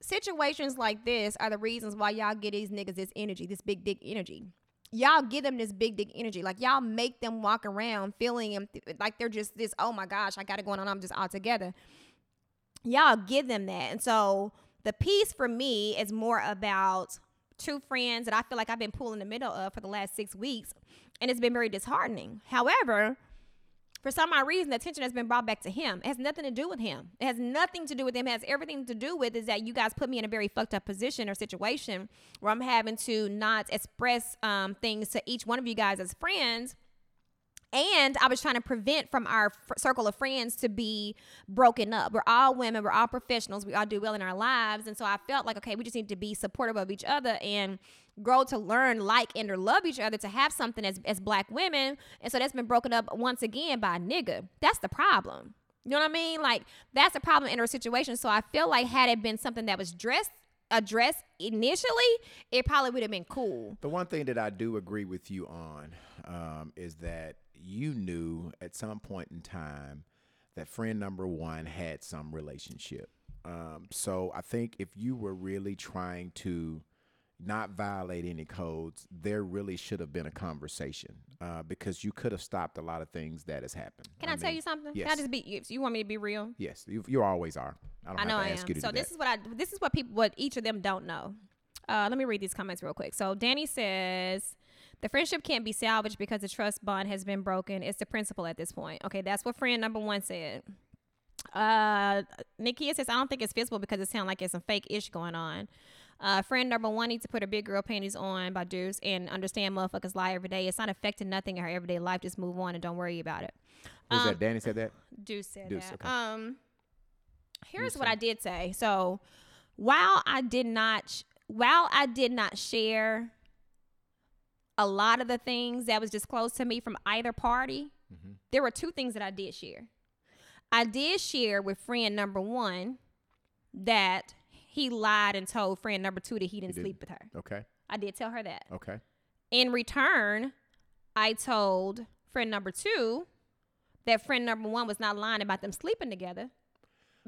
[SPEAKER 2] situations like this are the reasons why y'all get these niggas this energy, this big dick energy. Y'all give them this big dick energy. Like y'all make them walk around feeling like they're just this, oh my gosh, I got it going on. I'm just all together. Y'all give them that. And so the piece for me is more about two friends that I feel like I've been pulling the middle of for the last six weeks. And it's been very disheartening. However, for some odd reason, the attention has been brought back to him. It has nothing to do with him. It has nothing to do with him. It has everything to do with is that you guys put me in a very fucked up position or situation where I'm having to not express um, things to each one of you guys as friends. And I was trying to prevent from our f- circle of friends to be broken up. We're all women, we're all professionals, we all do well in our lives. And so I felt like, okay, we just need to be supportive of each other and grow to learn, like, and or love each other to have something as, as black women. And so that's been broken up once again by a nigga. That's the problem. You know what I mean? Like, that's the problem in our situation. So I feel like had it been something that was dressed, addressed initially, it probably would have been cool.
[SPEAKER 1] The one thing that I do agree with you on um, is that you knew at some point in time that friend number one had some relationship. Um, so I think if you were really trying to not violate any codes, there really should have been a conversation uh, because you could have stopped a lot of things that has happened.
[SPEAKER 2] Can I, tell
[SPEAKER 1] mean,
[SPEAKER 2] you something? Can I just be? You, you want me to be real?
[SPEAKER 1] Yes, you, you always are. I don't
[SPEAKER 2] I know I
[SPEAKER 1] ask
[SPEAKER 2] am.
[SPEAKER 1] you to
[SPEAKER 2] So this
[SPEAKER 1] that.
[SPEAKER 2] is what I. This is what people. What each of them don't know. Uh, let me read these comments real quick. So Danny says. The friendship can't be salvaged because the trust bond has been broken. It's the principle at this point. Okay, that's what friend number one said. Uh, Nikia says, I don't think it's feasible because it sounds like it's some fake ish going on. Uh, friend number one needs to put her big girl panties on by Deuce and understand motherfuckers lie every day. It's not affecting nothing in her everyday life. Just move on and don't worry about it. Um,
[SPEAKER 1] that? Danny said that. [LAUGHS]
[SPEAKER 2] Deuce said
[SPEAKER 1] Deuce,
[SPEAKER 2] that.
[SPEAKER 1] okay.
[SPEAKER 2] Um, here's
[SPEAKER 1] Deuce
[SPEAKER 2] what
[SPEAKER 1] said-
[SPEAKER 2] I did say. So, while I did not, while I did not share a lot of the things that was disclosed to me from either party,
[SPEAKER 1] Mhm.
[SPEAKER 2] there were two things that I did share. I did share with friend number one that he lied and told friend number two that he didn't
[SPEAKER 1] didn't.
[SPEAKER 2] sleep with her.
[SPEAKER 1] Okay.
[SPEAKER 2] I did tell her that.
[SPEAKER 1] Okay.
[SPEAKER 2] In return, I told friend number two that friend number one was not lying about them sleeping together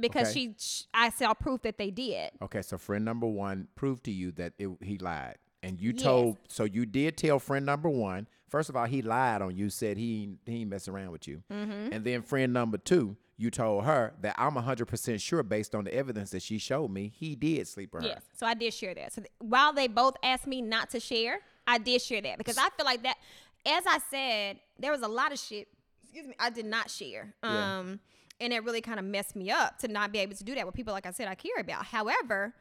[SPEAKER 2] because
[SPEAKER 1] Okay.
[SPEAKER 2] she, sh I saw proof that they did.
[SPEAKER 1] Okay, so friend number one proved to you that it, he lied, and you
[SPEAKER 2] Yes.
[SPEAKER 1] told. So you did tell friend number one first of all, he lied on you. Said he he ain't messing around with you.
[SPEAKER 2] Mm-hmm.
[SPEAKER 1] And then friend number two, you told her that I'm hundred percent sure, based on the evidence that she showed me, he did sleep with her.
[SPEAKER 2] Yes. So I did share that. So th- while they both asked me not to share, I did share that because I feel like that. As I said, there was a lot of shit. Excuse me. I did not share.
[SPEAKER 1] Yeah.
[SPEAKER 2] Um, and it really kind of messed me up to not be able to do that with people like I said I care about. However,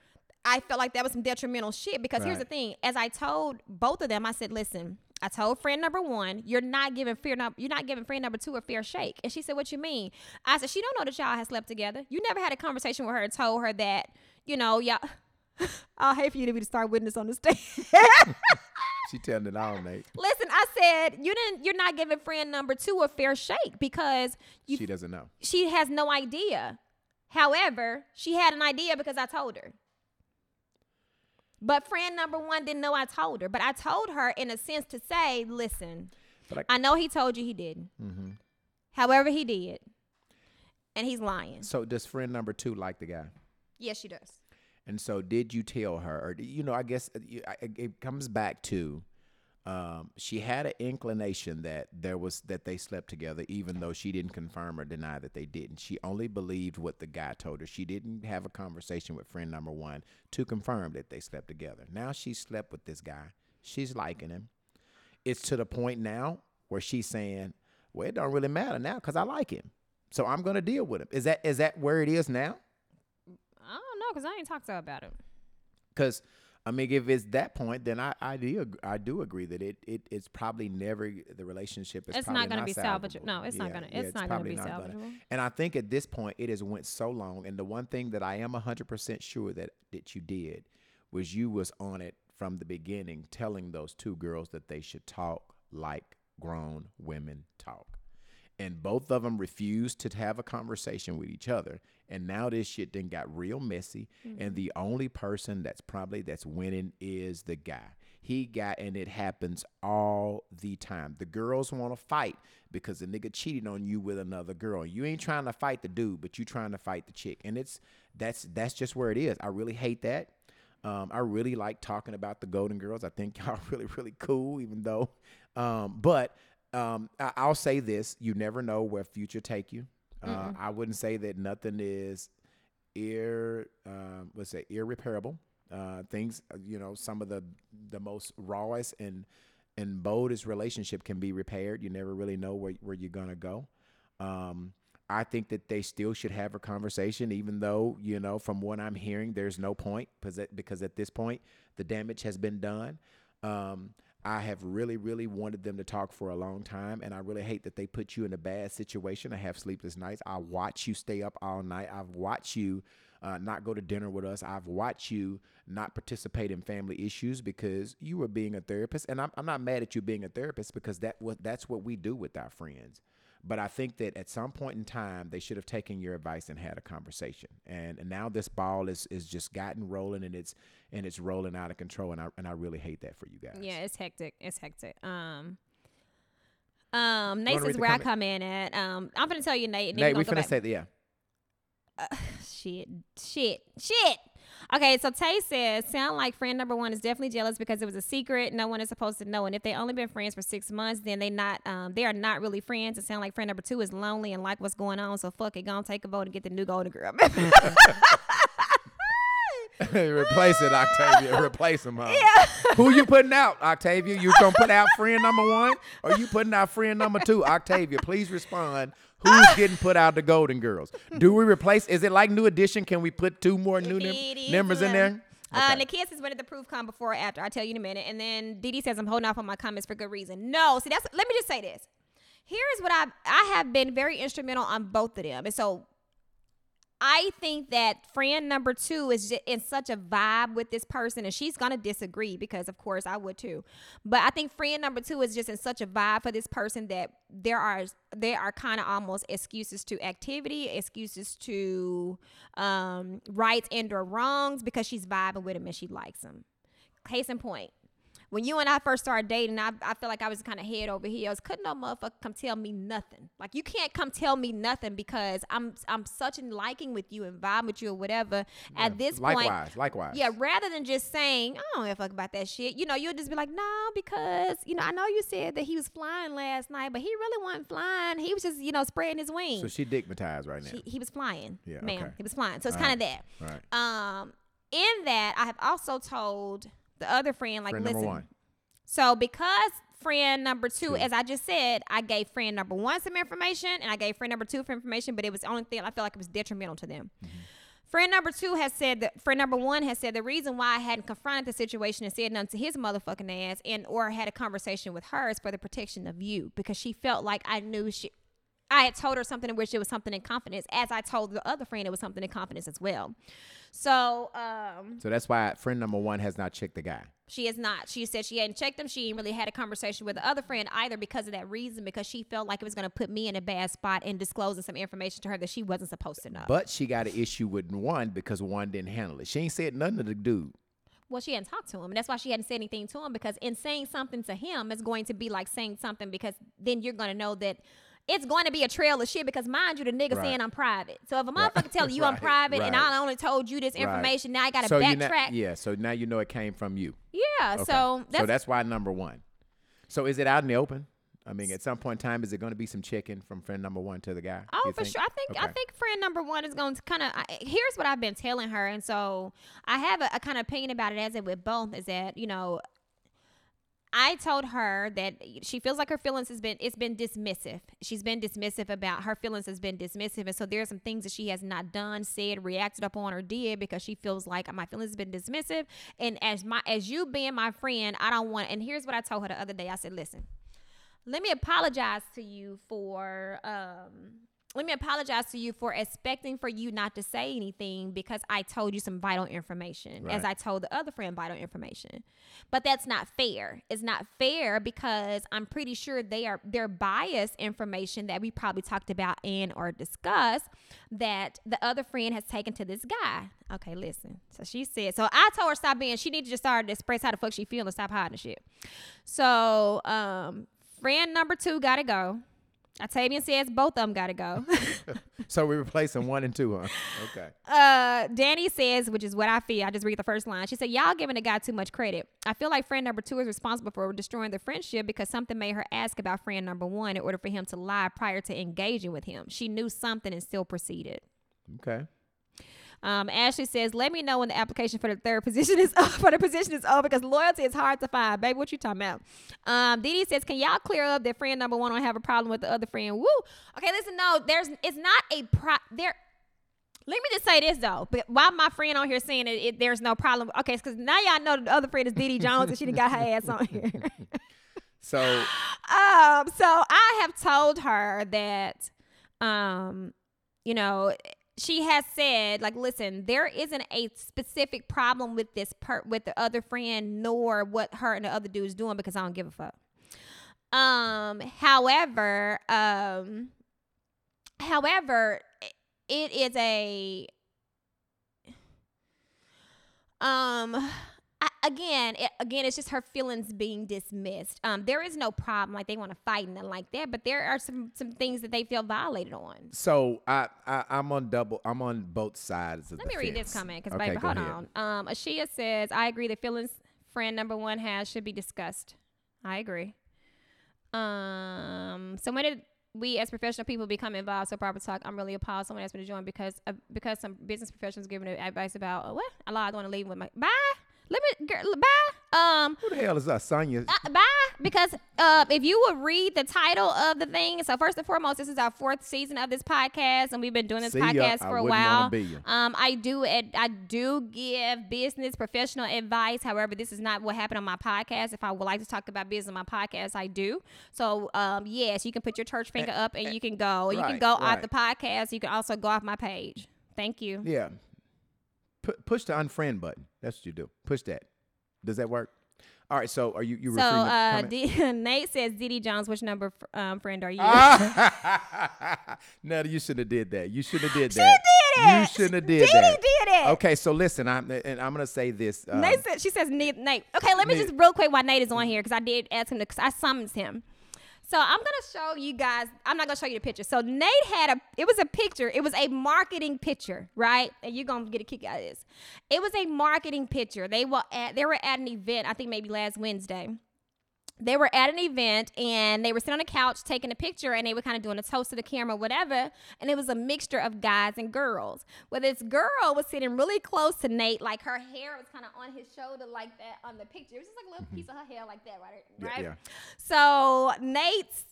[SPEAKER 2] I felt like that was some detrimental shit because here's the thing: as I told both of them, I said, "Listen." I told friend number one, "You're not giving friend number, you're not giving friend number two a fair shake." And she said, "What you mean?" I said, "She don't know that y'all have slept together. You never had a conversation with her and told her that, you know, y'all." [LAUGHS] I'll hate for you to be the star witness on the stand. [LAUGHS]
[SPEAKER 1] she telling it all, Nate.
[SPEAKER 2] Listen, I said you didn't. You're not giving friend number two a fair shake because you.
[SPEAKER 1] she doesn't know.
[SPEAKER 2] she has no idea. However, she had an idea because I told her. But friend number one didn't know I told her. But I told her in a sense to say, listen,
[SPEAKER 1] I,
[SPEAKER 2] I know he told you he didn't.
[SPEAKER 1] hmm
[SPEAKER 2] However, he did. And he's lying.
[SPEAKER 1] So does friend number two like the guy?
[SPEAKER 2] Yes, she does.
[SPEAKER 1] And so, did you tell her, or you know, I guess uh, it comes back to um, she had an inclination that there was that they slept together, even though she didn't confirm or deny that they didn't. She only believed what the guy told her. She didn't have a conversation with friend number one to confirm that they slept together. Now she slept with this guy. She's liking him. It's to the point now where she's saying, "Well, it don't really matter now because I like him, so I'm going to deal with him." Is that is that where it is now?
[SPEAKER 2] I don't know because I ain't talked to her about it.
[SPEAKER 1] Because I mean, if it's that point, then I I do I do agree that it, it it's probably never the relationship is
[SPEAKER 2] It's not gonna be salvageable. No, it's not gonna-
[SPEAKER 1] yeah,
[SPEAKER 2] it's not gonna
[SPEAKER 1] probably
[SPEAKER 2] be
[SPEAKER 1] gonna.
[SPEAKER 2] salvageable.
[SPEAKER 1] And I think at this point, it has went so long. And the one thing that I am hundred percent sure that that you did was you was on it from the beginning, telling those two girls that they should talk like grown women talk and both of them refused to have a conversation with each other. And now this shit then got real messy and the only person that's probably that's winning is the guy. He got and it happens all the time. The girls want to fight because the nigga cheated on you with another girl. You ain't trying to fight the dude but you trying to fight the chick. And it's that's that's just where it is. I really hate that. Um, I really like talking about the Golden Girls. I think [LAUGHS] y'all really, really cool, even though. Um, but um, I, I'll say this: you never know where future take you. Uh, I wouldn't say that nothing is ir um, let's say irreparable. Uh, things, uh, you know, some of the the most rawest and and boldest relationship can be repaired. You never really know where where you're gonna go. Um, I think that they still should have a conversation, even though you know from what I'm hearing, there's no point because at, because at this point the damage has been done. Um, I have really, really wanted them to talk for a long time, and I really hate that they put you in a bad situation. I have sleepless nights. I watch you stay up all night. I've watched you uh, not go to dinner with us. I've watched you not participate in family issues because you were being a therapist, and I'm, I'm not mad at you being a therapist because that that's what we do with our friends. But I think that at some point in time, they should have taken your advice and had a conversation. And, and now this ball is is just gotten rolling, and it's and it's rolling out of control. And I and I really hate that for you guys.
[SPEAKER 2] Yeah, it's hectic. It's hectic. Um, um, Nate
[SPEAKER 1] is
[SPEAKER 2] where I come in at. Um, I'm gonna tell you, Nate.
[SPEAKER 1] Nate,
[SPEAKER 2] we
[SPEAKER 1] we
[SPEAKER 2] gonna go
[SPEAKER 1] finna
[SPEAKER 2] back.
[SPEAKER 1] say that. Yeah. [LAUGHS]
[SPEAKER 2] shit, shit, shit. Okay, so Tay says, sound like friend number one is definitely jealous because it was a secret. No one is supposed to know. And if they only been friends for six months, then they not um they are not really friends. It sound like friend number two is lonely and like what's going on. So fuck it, gonna take a vote and get the new golden girl. [LAUGHS]
[SPEAKER 1] Replace it, Octavia. Replace him, huh? [LAUGHS] Who you putting out, Octavia? You gonna put out friend number one, or you putting out friend number two, Octavia? Please respond. Who's getting put out the Golden Girls? Do we replace? Is it like New Edition? Can we put two more new num-
[SPEAKER 2] is
[SPEAKER 1] members in there?
[SPEAKER 2] Uh,
[SPEAKER 1] Okay.
[SPEAKER 2] Nakia says, when did the proof come before or after? I'll tell you in a minute. And then Dee Dee says, I'm holding off on my comments for good reason. No, see, that's, let me just say this. Here's what I I have been very instrumental on both of them. And so I think that friend number two is just in such a vibe with this person, and she's gonna disagree because, of course, I would too. But I think friend number two is just in such a vibe for this person that there are there are kind of almost excuses to activity, excuses to um, rights and or wrongs because she's vibing with him and she likes him. Case in point. When you and I first started dating, I, I feel like I was kind of head over heels. Couldn't no motherfucker come tell me nothing. Like you can't come tell me nothing because I'm I'm such in liking with you and vibe with you or whatever. At this point,
[SPEAKER 1] likewise, likewise.
[SPEAKER 2] yeah, rather than just saying, I don't give a fuck about that shit, you know, you'll just be like, no, because, you know, I know you said that he was flying last night, but he really wasn't flying. He was just, you know, spreading his wings.
[SPEAKER 1] So she digmatized right now.
[SPEAKER 2] he, he was flying.
[SPEAKER 1] Yeah,
[SPEAKER 2] Ma'am.
[SPEAKER 1] okay.
[SPEAKER 2] He was flying. So it's kind of that.
[SPEAKER 1] Right.
[SPEAKER 2] Um, in that, I have also told the other friend, like,
[SPEAKER 1] Friend
[SPEAKER 2] listen. So because friend number two,
[SPEAKER 1] Two.
[SPEAKER 2] as I just said, I gave friend number one some information and I gave friend number two for information, but it was the only thing I felt like it was detrimental to them.
[SPEAKER 1] Mm-hmm.
[SPEAKER 2] Friend number two has said that friend number one has said the reason why I hadn't confronted the situation and said nothing to his motherfucking ass and or had a conversation with her is for the protection of you because she felt like I knew she I had told her something in which it was something in confidence, as I told the other friend it was something in confidence as well. So um
[SPEAKER 1] So that's why friend number one has not checked the guy.
[SPEAKER 2] She is not. She said she hadn't checked him. She ain't really had a conversation with the other friend either because of that reason, because she felt like it was going to put me in a bad spot in disclosing some information to her that she wasn't supposed to know.
[SPEAKER 1] But she got an issue with one because one didn't handle it. She ain't said nothing to the dude.
[SPEAKER 2] well, she hadn't talked to him, and that's why she hadn't said anything to him. Because in saying something to him is going to be like saying something because then you're going to know that it's going to be a trail of shit. Because mind you, the nigga
[SPEAKER 1] Right.
[SPEAKER 2] saying I'm private. So if a motherfucker telling you I'm [LAUGHS]
[SPEAKER 1] Right,
[SPEAKER 2] private and. I only told you this
[SPEAKER 1] Right.
[SPEAKER 2] information, now I got to
[SPEAKER 1] so
[SPEAKER 2] backtrack.
[SPEAKER 1] know, yeah. So now you know it came from you.
[SPEAKER 2] yeah.
[SPEAKER 1] Okay.
[SPEAKER 2] So that's,
[SPEAKER 1] so that's why number one. So is it out in the open? I mean, at some point in time, is it going to be some checking from friend number one to the guy?
[SPEAKER 2] Oh, for
[SPEAKER 1] think?
[SPEAKER 2] sure. I think I think friend number one is going to kind of. Here's what I've been telling her, and so I have a, a kind of opinion about it as it with both. Is that you know, I told her that she feels like her feelings has been it's been dismissive. She's been dismissive about her feelings has been dismissive, and so there are some things that she has not done, said, reacted upon, or did because she feels like my feelings has been dismissive. And as my as you being my friend, I don't want. And here's what I told her the other day. I said, listen let me apologize to you for um let me apologize to you for expecting for you not to say anything because I told you some vital information as I told the other friend vital information. But that's not fair. It's not fair because I'm pretty sure they are their biased information that we probably talked about and or discussed that the other friend has taken to this guy. Okay, listen. So she said, so I told her stop being, she needed to just start to express how the fuck she feel and stop hiding shit. So um friend number two gotta go. Octavian says both of them gotta go. [LAUGHS]
[SPEAKER 1] So we're replacing one and two, huh? Okay.
[SPEAKER 2] uh, Danny says, which is what I feel. I just read the first line. She said, "Y'all giving the guy too much credit. I feel like friend number two is responsible for destroying the friendship because something made her ask about friend number one in order for him to lie prior to engaging with him. She knew something and still proceeded."
[SPEAKER 1] Okay.
[SPEAKER 2] Um, Ashley says, "Let me know when the application for the third position is [LAUGHS] up. For the position is over because loyalty is hard to find, baby. What you talking about?" Um, Dee says, "Can y'all clear up that friend number one don't have a problem with the other friend?" Woo. Okay, listen. No, there's. It's not a pro. There. Let me just say this though. But why my friend on here saying it, it there's no problem? Okay, because now y'all know the other friend is Dee Jones and she done got her ass on here. [LAUGHS]
[SPEAKER 1] So [LAUGHS]
[SPEAKER 2] um, so I have told her that, um, you know, she has said like, listen, there isn't a specific problem with this per with the other friend, nor what her and the other dude is doing because I don't give a fuck. Um, however, um, however, it is a um again it, again it's just her feelings being dismissed. Um there is no problem like they want to fight and like that but there are some some things that they feel violated on.
[SPEAKER 1] So I, I I'm on double. I'm on both sides of
[SPEAKER 2] let me read this comment because
[SPEAKER 1] Okay,
[SPEAKER 2] baby hold
[SPEAKER 1] ahead.
[SPEAKER 2] on. Um ashia says i agree the feelings friend number one has should be discussed. I agree. Um so when did we as professional people become involved? So proper talk i'm really appalled someone asked me to join because uh, because some business professionals giving advice about uh, what? I lied i don't want to leave with my bye let me girl, bye um
[SPEAKER 1] Who the hell is that, Sonya?
[SPEAKER 2] uh, bye because uh, if you would read the title of the thing so first and foremost this is our fourth season of this podcast and we've been doing this
[SPEAKER 1] See
[SPEAKER 2] podcast
[SPEAKER 1] I
[SPEAKER 2] for a while
[SPEAKER 1] ya.
[SPEAKER 2] um, I do ad- I do give business professional advice. However, this is not what happened on my podcast. If I would like to talk about business on my podcast, I do. So um, yes, you can put your church finger up and you can go. You can go
[SPEAKER 1] right.
[SPEAKER 2] off the podcast. You can also go off my page. Thank you.
[SPEAKER 1] Yeah. Pu- push the unfriend button. That's what you do. Push that. Does that work? All right. So are you you
[SPEAKER 2] So
[SPEAKER 1] referring to
[SPEAKER 2] uh. D- [LAUGHS] Nate says, "Dee Dee Jones, which number f- um, friend are you?" [LAUGHS]
[SPEAKER 1] No, you shouldn't have did that. You shouldn't have did
[SPEAKER 2] She
[SPEAKER 1] that.
[SPEAKER 2] did it.
[SPEAKER 1] You shouldn't have did
[SPEAKER 2] Dee Dee
[SPEAKER 1] that.
[SPEAKER 2] did it.
[SPEAKER 1] Okay, so listen, I'm and I'm gonna say this. Um,
[SPEAKER 2] Nate said, she says Nate. Okay, let me
[SPEAKER 1] Nate-
[SPEAKER 2] just real quick why Nate is on here because I did ask him to, cause I summoned him. So I'm gonna show you guys. I'm not gonna show you the picture. So Nate had a. It was a picture. It was a marketing picture, right? And you're gonna get a kick out of this. It was a marketing picture. They were at. They were at an event. I think maybe last Wednesday they were at an event and they were sitting on a couch taking a picture and they were kind of doing a toast to the camera, whatever. And it was a mixture of guys and girls. Well, this girl was sitting really close to Nate, like her hair was kind of on his shoulder like that on the picture. It was just like a little piece of her hair like that, right? Right?
[SPEAKER 1] yeah.
[SPEAKER 2] So Nate's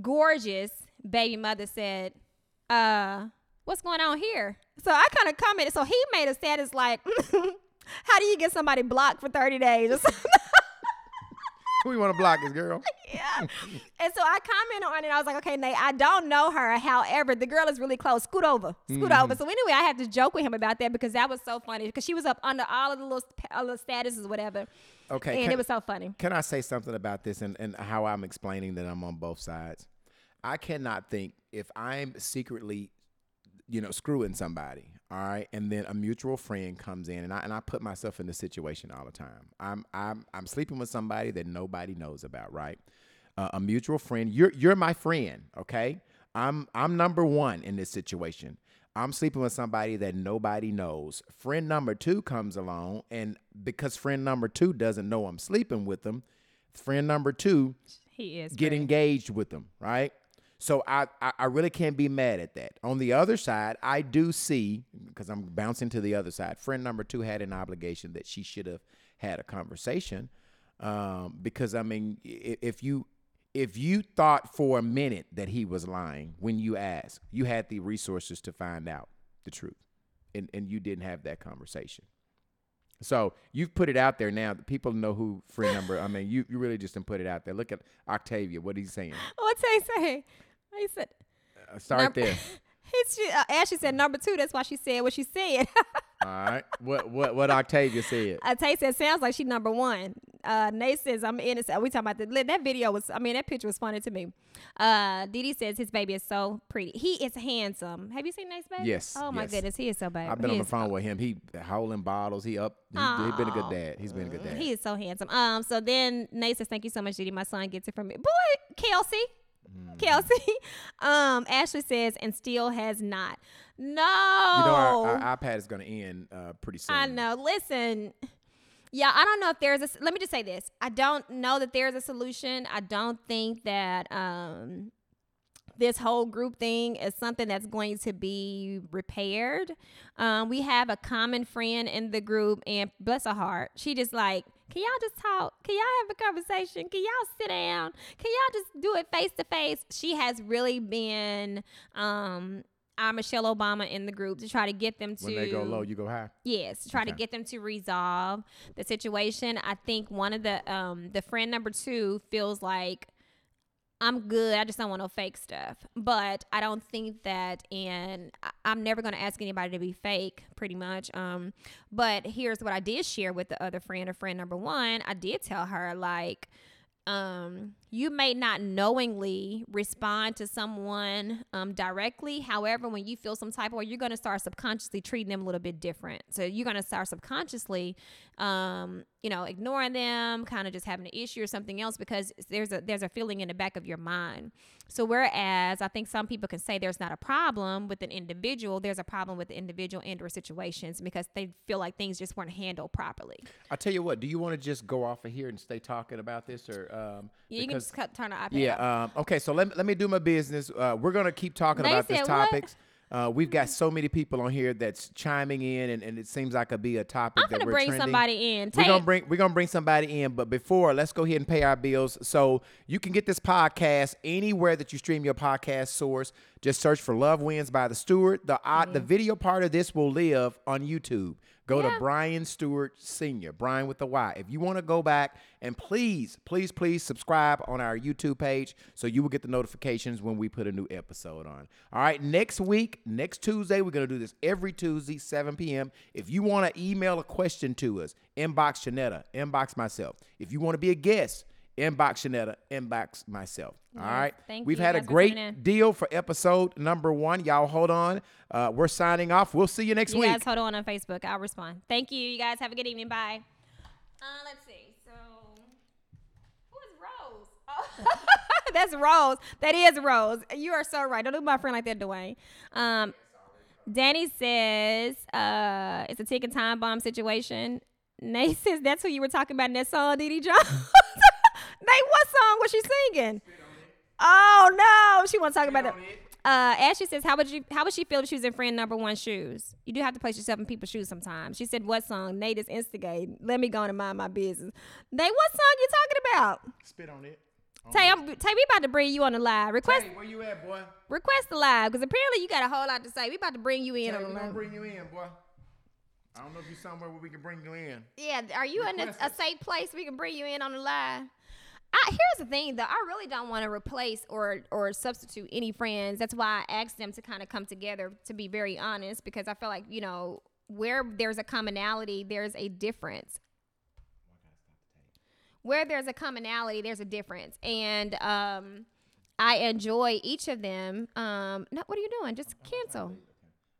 [SPEAKER 2] gorgeous baby mother said, uh, what's going on here? So I kind of commented. So he made a status like, [LAUGHS] how do you get somebody blocked for 30 days [LAUGHS] or something?
[SPEAKER 1] Who you want to block this girl? [LAUGHS]
[SPEAKER 2] yeah. And so I commented on it. I was like, okay, Nate, I don't know her. However, the girl is really close. Scoot over. Scoot over. So anyway, I had to joke with him about that because that was so funny because she was up under all of the little, uh, little statuses or whatever.
[SPEAKER 1] Okay,
[SPEAKER 2] and
[SPEAKER 1] can-
[SPEAKER 2] it was so funny.
[SPEAKER 1] Can I say something about this and, and how I'm explaining that I'm on both sides? I cannot think if I'm secretly, you know, screwing somebody, all right, and then a mutual friend comes in and I and I put myself in this situation all the time. I'm I'm I'm sleeping with somebody that nobody knows about, right? Uh, a mutual friend. You're you're my friend, okay? I'm I'm number one in this situation. I'm sleeping with somebody that nobody knows. Friend number two comes along, and because friend number two doesn't know I'm sleeping with them, friend number two
[SPEAKER 2] He is
[SPEAKER 1] get
[SPEAKER 2] great.
[SPEAKER 1] engaged with them, right? So I, I I really can't be mad at that. On the other side, I do see because I'm bouncing to the other side. Friend number two had an obligation that she should have had a conversation, um, because I mean, if you if you thought for a minute that he was lying when you asked, you had the resources to find out the truth, and and you didn't have that conversation. So you've put it out there now. People know who friend number. I mean, you, you really just didn't put it out there. Look at Octavia. What he's saying.
[SPEAKER 2] What's he say? He said.
[SPEAKER 1] Uh, start
[SPEAKER 2] Num-
[SPEAKER 1] there. [LAUGHS]
[SPEAKER 2] He, she, uh, Ashley said number two. That's why she said what she said. [LAUGHS]
[SPEAKER 1] All right. What what what Octavia said.
[SPEAKER 2] uh, Tay said sounds like she number one. Uh, Nate says I'm innocent. We talking about the that video was. I mean that picture was funny to me. Uh, Dee Dee says his baby is so pretty. He is handsome. Have you seen Nate's baby?
[SPEAKER 1] Yes,
[SPEAKER 2] Oh my
[SPEAKER 1] yes.
[SPEAKER 2] goodness, he is so bad.
[SPEAKER 1] I've been
[SPEAKER 2] he
[SPEAKER 1] on the phone with him. He holding bottles. He up. He, been a good dad. He's been a good dad.
[SPEAKER 2] He is so handsome. Um. So then Nate says, "Thank you so much, Dee Dee. My son gets it from me." Boy, Kelsey.
[SPEAKER 1] Mm-hmm.
[SPEAKER 2] Kelsey. [LAUGHS] Um. Ashley says, and still has not. No.
[SPEAKER 1] you know our, our iPad is going to end uh, pretty soon.
[SPEAKER 2] I know. Listen, yeah, I don't know if there's a. Let me just say this: I don't know that there's a solution. I don't think that um, this whole group thing is something that's going to be repaired. Um, we have a common friend in the group, and bless her heart, she just like. Can y'all just talk? Can y'all have a conversation? Can y'all sit down? Can y'all just do it face to face? She has really been um our Michelle Obama in the group to try to get them to
[SPEAKER 1] When they go low, you go high.
[SPEAKER 2] Yes, to try to get them to resolve the situation. I think one of the um the friend number two feels like I'm good. I just don't want no fake stuff. But I don't think that, and I'm never going to ask anybody to be fake, pretty much. Um, but here's what I did share with the other friend, or friend number one. I did tell her like, um, you may not knowingly respond to someone um, directly. However, when you feel some type of way, you're going to start subconsciously treating them a little bit different. So you're going to start subconsciously, um, you know, ignoring them, kind of just having an issue or something else because there's a there's a feeling in the back of your mind. So whereas I think some people can say there's not a problem with an individual, there's a problem with the individual and or situations because they feel like things just weren't handled properly.
[SPEAKER 1] I tell you what. Do you want to just go off of here and stay talking about this, or um,
[SPEAKER 2] You can just cut, turn the iPad
[SPEAKER 1] Yeah. Um, okay. So let me, let me do my business. Uh, we're gonna keep talking
[SPEAKER 2] They
[SPEAKER 1] about these
[SPEAKER 2] topics. what?
[SPEAKER 1] Uh, we've got so many people on here that's chiming in, and, and it seems like it'll be a topic
[SPEAKER 2] I'm
[SPEAKER 1] that
[SPEAKER 2] gonna
[SPEAKER 1] we're
[SPEAKER 2] bring
[SPEAKER 1] trending.
[SPEAKER 2] somebody in.
[SPEAKER 1] We're gonna bring we're gonna bring somebody in, but before let's go ahead and pay our bills. So you can get this podcast anywhere that you stream your podcast source. Just search for "Love Wins" by the Stewart. The uh, the video part of this will live on YouTube. Go
[SPEAKER 2] Yeah.
[SPEAKER 1] to Brian Stewart Senior, Brian with the Y. If you want to go back and please, please, please subscribe on our YouTube page so you will get the notifications when we put a new episode on. All right, next week, next Tuesday, we're gonna do this every Tuesday, 7 p.m. If you want to email a question to us, inbox Shanetta, inbox myself. If you want to be a guest, inbox Shanetta, inbox myself. All
[SPEAKER 2] Yes,
[SPEAKER 1] right.
[SPEAKER 2] thank
[SPEAKER 1] We've
[SPEAKER 2] you
[SPEAKER 1] had a
[SPEAKER 2] guys for tuning
[SPEAKER 1] great deal for episode number one. Y'all hold on. Uh, we're signing off. We'll see you next
[SPEAKER 2] You
[SPEAKER 1] week.
[SPEAKER 2] guys hold on on Facebook. I'll respond. Thank you. You guys have a good evening. Bye. Uh, let's see. So, who is Rose? Oh, [LAUGHS] that's Rose. That is Rose. You are so right. Don't do my friend like that, Dwayne. Um, Danny says uh, it's a ticking time bomb situation. Nate says that's who you were talking about in that song, Dee Dee Jones. [LAUGHS] Nate, what song was she singing? Oh no, she wants to talk about it. Uh, Ashley says, "How would you? How would she feel if she was in friend number one shoes? You do have to place yourself in people's shoes sometimes." She said, "What song? Nate is instigating. Let me go and mind my business." Nate, what song you talking about?
[SPEAKER 1] Spit on it.
[SPEAKER 2] Tay, I'm Tay. We about to bring you on the live. Request
[SPEAKER 1] Hey, where you at, boy?
[SPEAKER 2] request the live because apparently you got a whole lot to say. We about to bring you in
[SPEAKER 1] Hey,
[SPEAKER 2] on the
[SPEAKER 1] gonna bring you in, boy. I don't know if you somewhere where we can bring you in.
[SPEAKER 2] Yeah, are you in a, a safe place we can bring you in on the live? I, here's the thing, though. I really don't want to replace or or substitute any friends. That's why I asked them to kind of come together. To be very honest, because I feel like you know where there's a commonality, there's a difference. where there's a commonality, there's a difference, and um, I enjoy each of them. Um, no, what are you doing? Just cancel.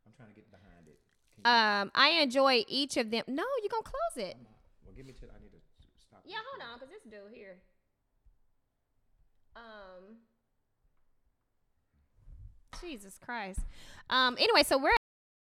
[SPEAKER 1] I'm trying to get behind it.
[SPEAKER 2] Um, I enjoy each of them. No, you're gonna close it.
[SPEAKER 1] Well, give me till I need to stop.
[SPEAKER 2] Yeah, hold on, cause this dude here. Um. Jesus Christ. Um. Anyway, so we're